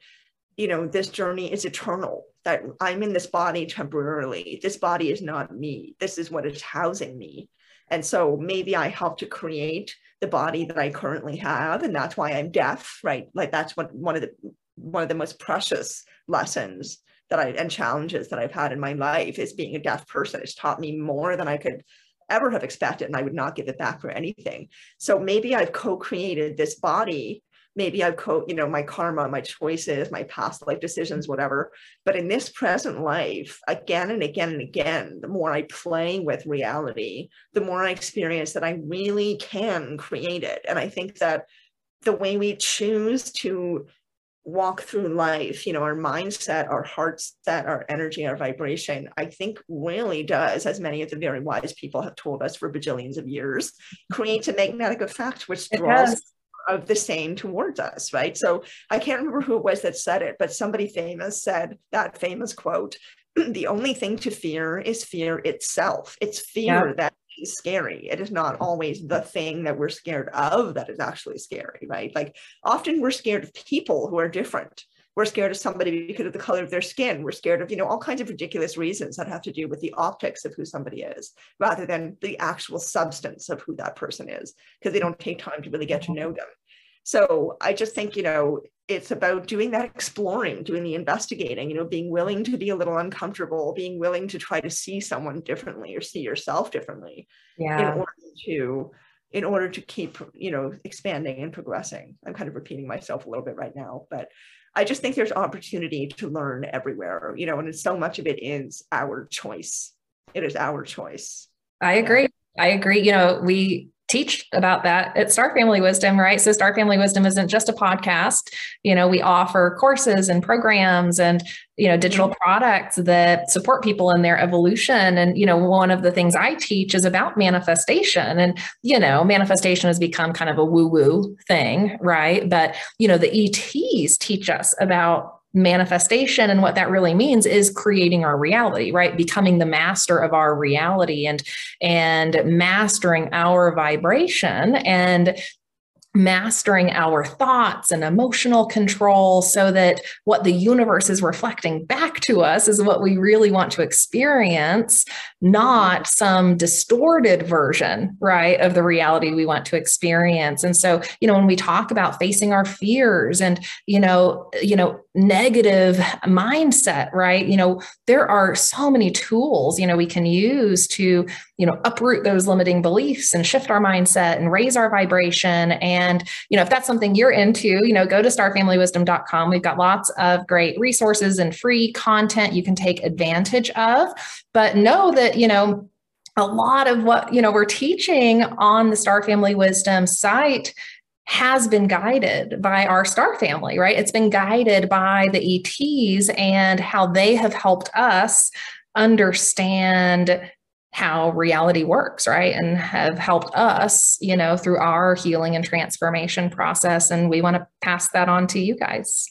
you know, this journey is eternal. That I'm in this body temporarily. This body is not me. This is what is housing me. And so maybe I help to create the body that I currently have, and that's why I'm deaf, right? Like that's what one of the one of the most precious lessons that I and challenges that I've had in my life is being a deaf person. It's taught me more than I could ever have expected, and I would not give it back for anything. So maybe I've co-created this body maybe I've co, you know, my karma, my choices, my past life decisions, whatever. But in this present life, again and again and again, the more I play with reality, the more I experience that I really can create it. And I think that the way we choose to walk through life, you know, our mindset, our heart set, our energy, our vibration, I think really does, as many of the very wise people have told us for bajillions of years, create a magnetic effect which draws of the same towards us, right? So I can't remember who it was that said it, but somebody famous said that famous quote the only thing to fear is fear itself. It's fear yeah. that is scary. It is not always the thing that we're scared of that is actually scary, right? Like often we're scared of people who are different. We're scared of somebody because of the color of their skin. We're scared of, you know, all kinds of ridiculous reasons that have to do with the optics of who somebody is rather than the actual substance of who that person is because they don't take time to really get to mm-hmm. know them. So I just think, you know, it's about doing that exploring, doing the investigating, you know, being willing to be a little uncomfortable, being willing to try to see someone differently or see yourself differently yeah. in order to in order to keep, you know, expanding and progressing. I'm kind of repeating myself a little bit right now, but I just think there's opportunity to learn everywhere, you know, and so much of it is our choice. It is our choice. I agree. I agree. You know, we teach about that at Star Family Wisdom, right? So Star Family Wisdom isn't just a podcast. You know, we offer courses and programs and, you know, digital mm-hmm. products that support people in their evolution. And, you know, one of the things I teach is about manifestation. And, you know, manifestation has become kind of a woo-woo thing, right? But, you know, the ETs teach us about manifestation. And what that really means is creating our reality right? Becoming the master of our reality and and mastering our vibration. And mastering our thoughts and emotional control so that what the universe is reflecting back to us is what we really want to experience, not some distorted version, right, of the reality we want to experience. And so, you know, when we talk about facing our fears and, you know, you know, negative mindset, right? You know, there are so many tools, you know, we can use to, you know, uproot those limiting beliefs and shift our mindset and raise our vibration. And, you know, if that's something you're into, you know, go to starfamilywisdom.com. We've got lots of great resources and free content you can take advantage of. But know that, you know, a lot of what you know we're teaching on the star family wisdom site has been guided by our star family, right? It's been guided by the ETs and how they have helped us understand how reality works, right? And have helped us, you know, through our healing and transformation process. And we want to pass that on to you guys.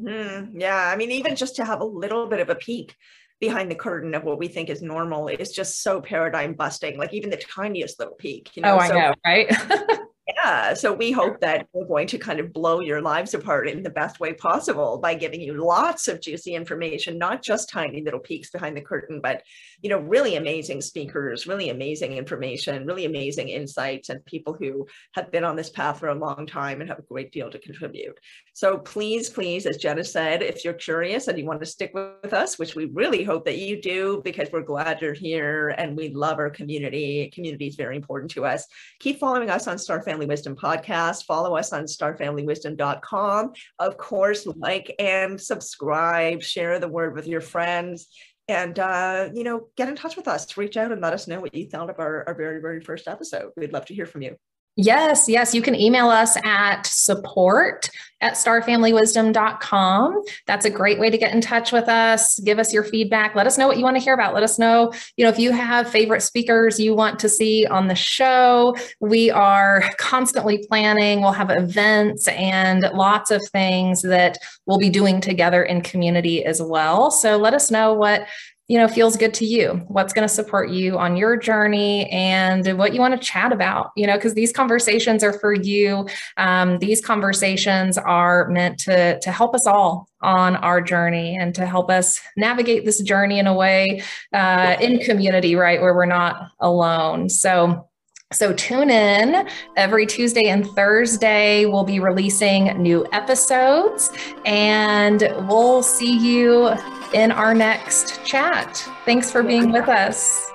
Mm-hmm. Yeah. I mean, even just to have a little bit of a peek behind the curtain of what we think is normal is just so paradigm busting, like even the tiniest little peek. You know? Oh, I so, know, right? yeah. So we hope that we're going to kind of blow your lives apart in the best way possible by giving you lots of juicy information, not just tiny little peeks behind the curtain, but you know, really amazing speakers, really amazing information, really amazing insights, and people who have been on this path for a long time and have a great deal to contribute. So please, please, as Jenna said, if you're curious and you want to stick with us, which we really hope that you do, because we're glad you're here and we love our community. Community is very important to us. Keep following us on Star Family Wisdom Podcast. Follow us on starfamilywisdom.com. Of course, like and subscribe, share the word with your friends. And uh, you know get in touch with us. Reach out and let us know what you thought of our, our very very first episode. We'd love to hear from you Yes, yes. You can email us at support at starfamilywisdom.com. That's a great way to get in touch with us. Give us your feedback. Let us know what you want to hear about. Let us know, you know, if you have favorite speakers you want to see on the show. We are constantly planning. We'll have events and lots of things that we'll be doing together in community as well. So let us know what you know feels good to you what's going to support you on your journey and what you want to chat about you know because these conversations are for you um, these conversations are meant to to help us all on our journey and to help us navigate this journey in a way uh, in community right where we're not alone so so tune in every Tuesday and Thursday. We'll be releasing new episodes and we'll see you in our next chat. Thanks for being with us.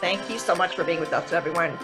Thank you so much for being with us, everyone.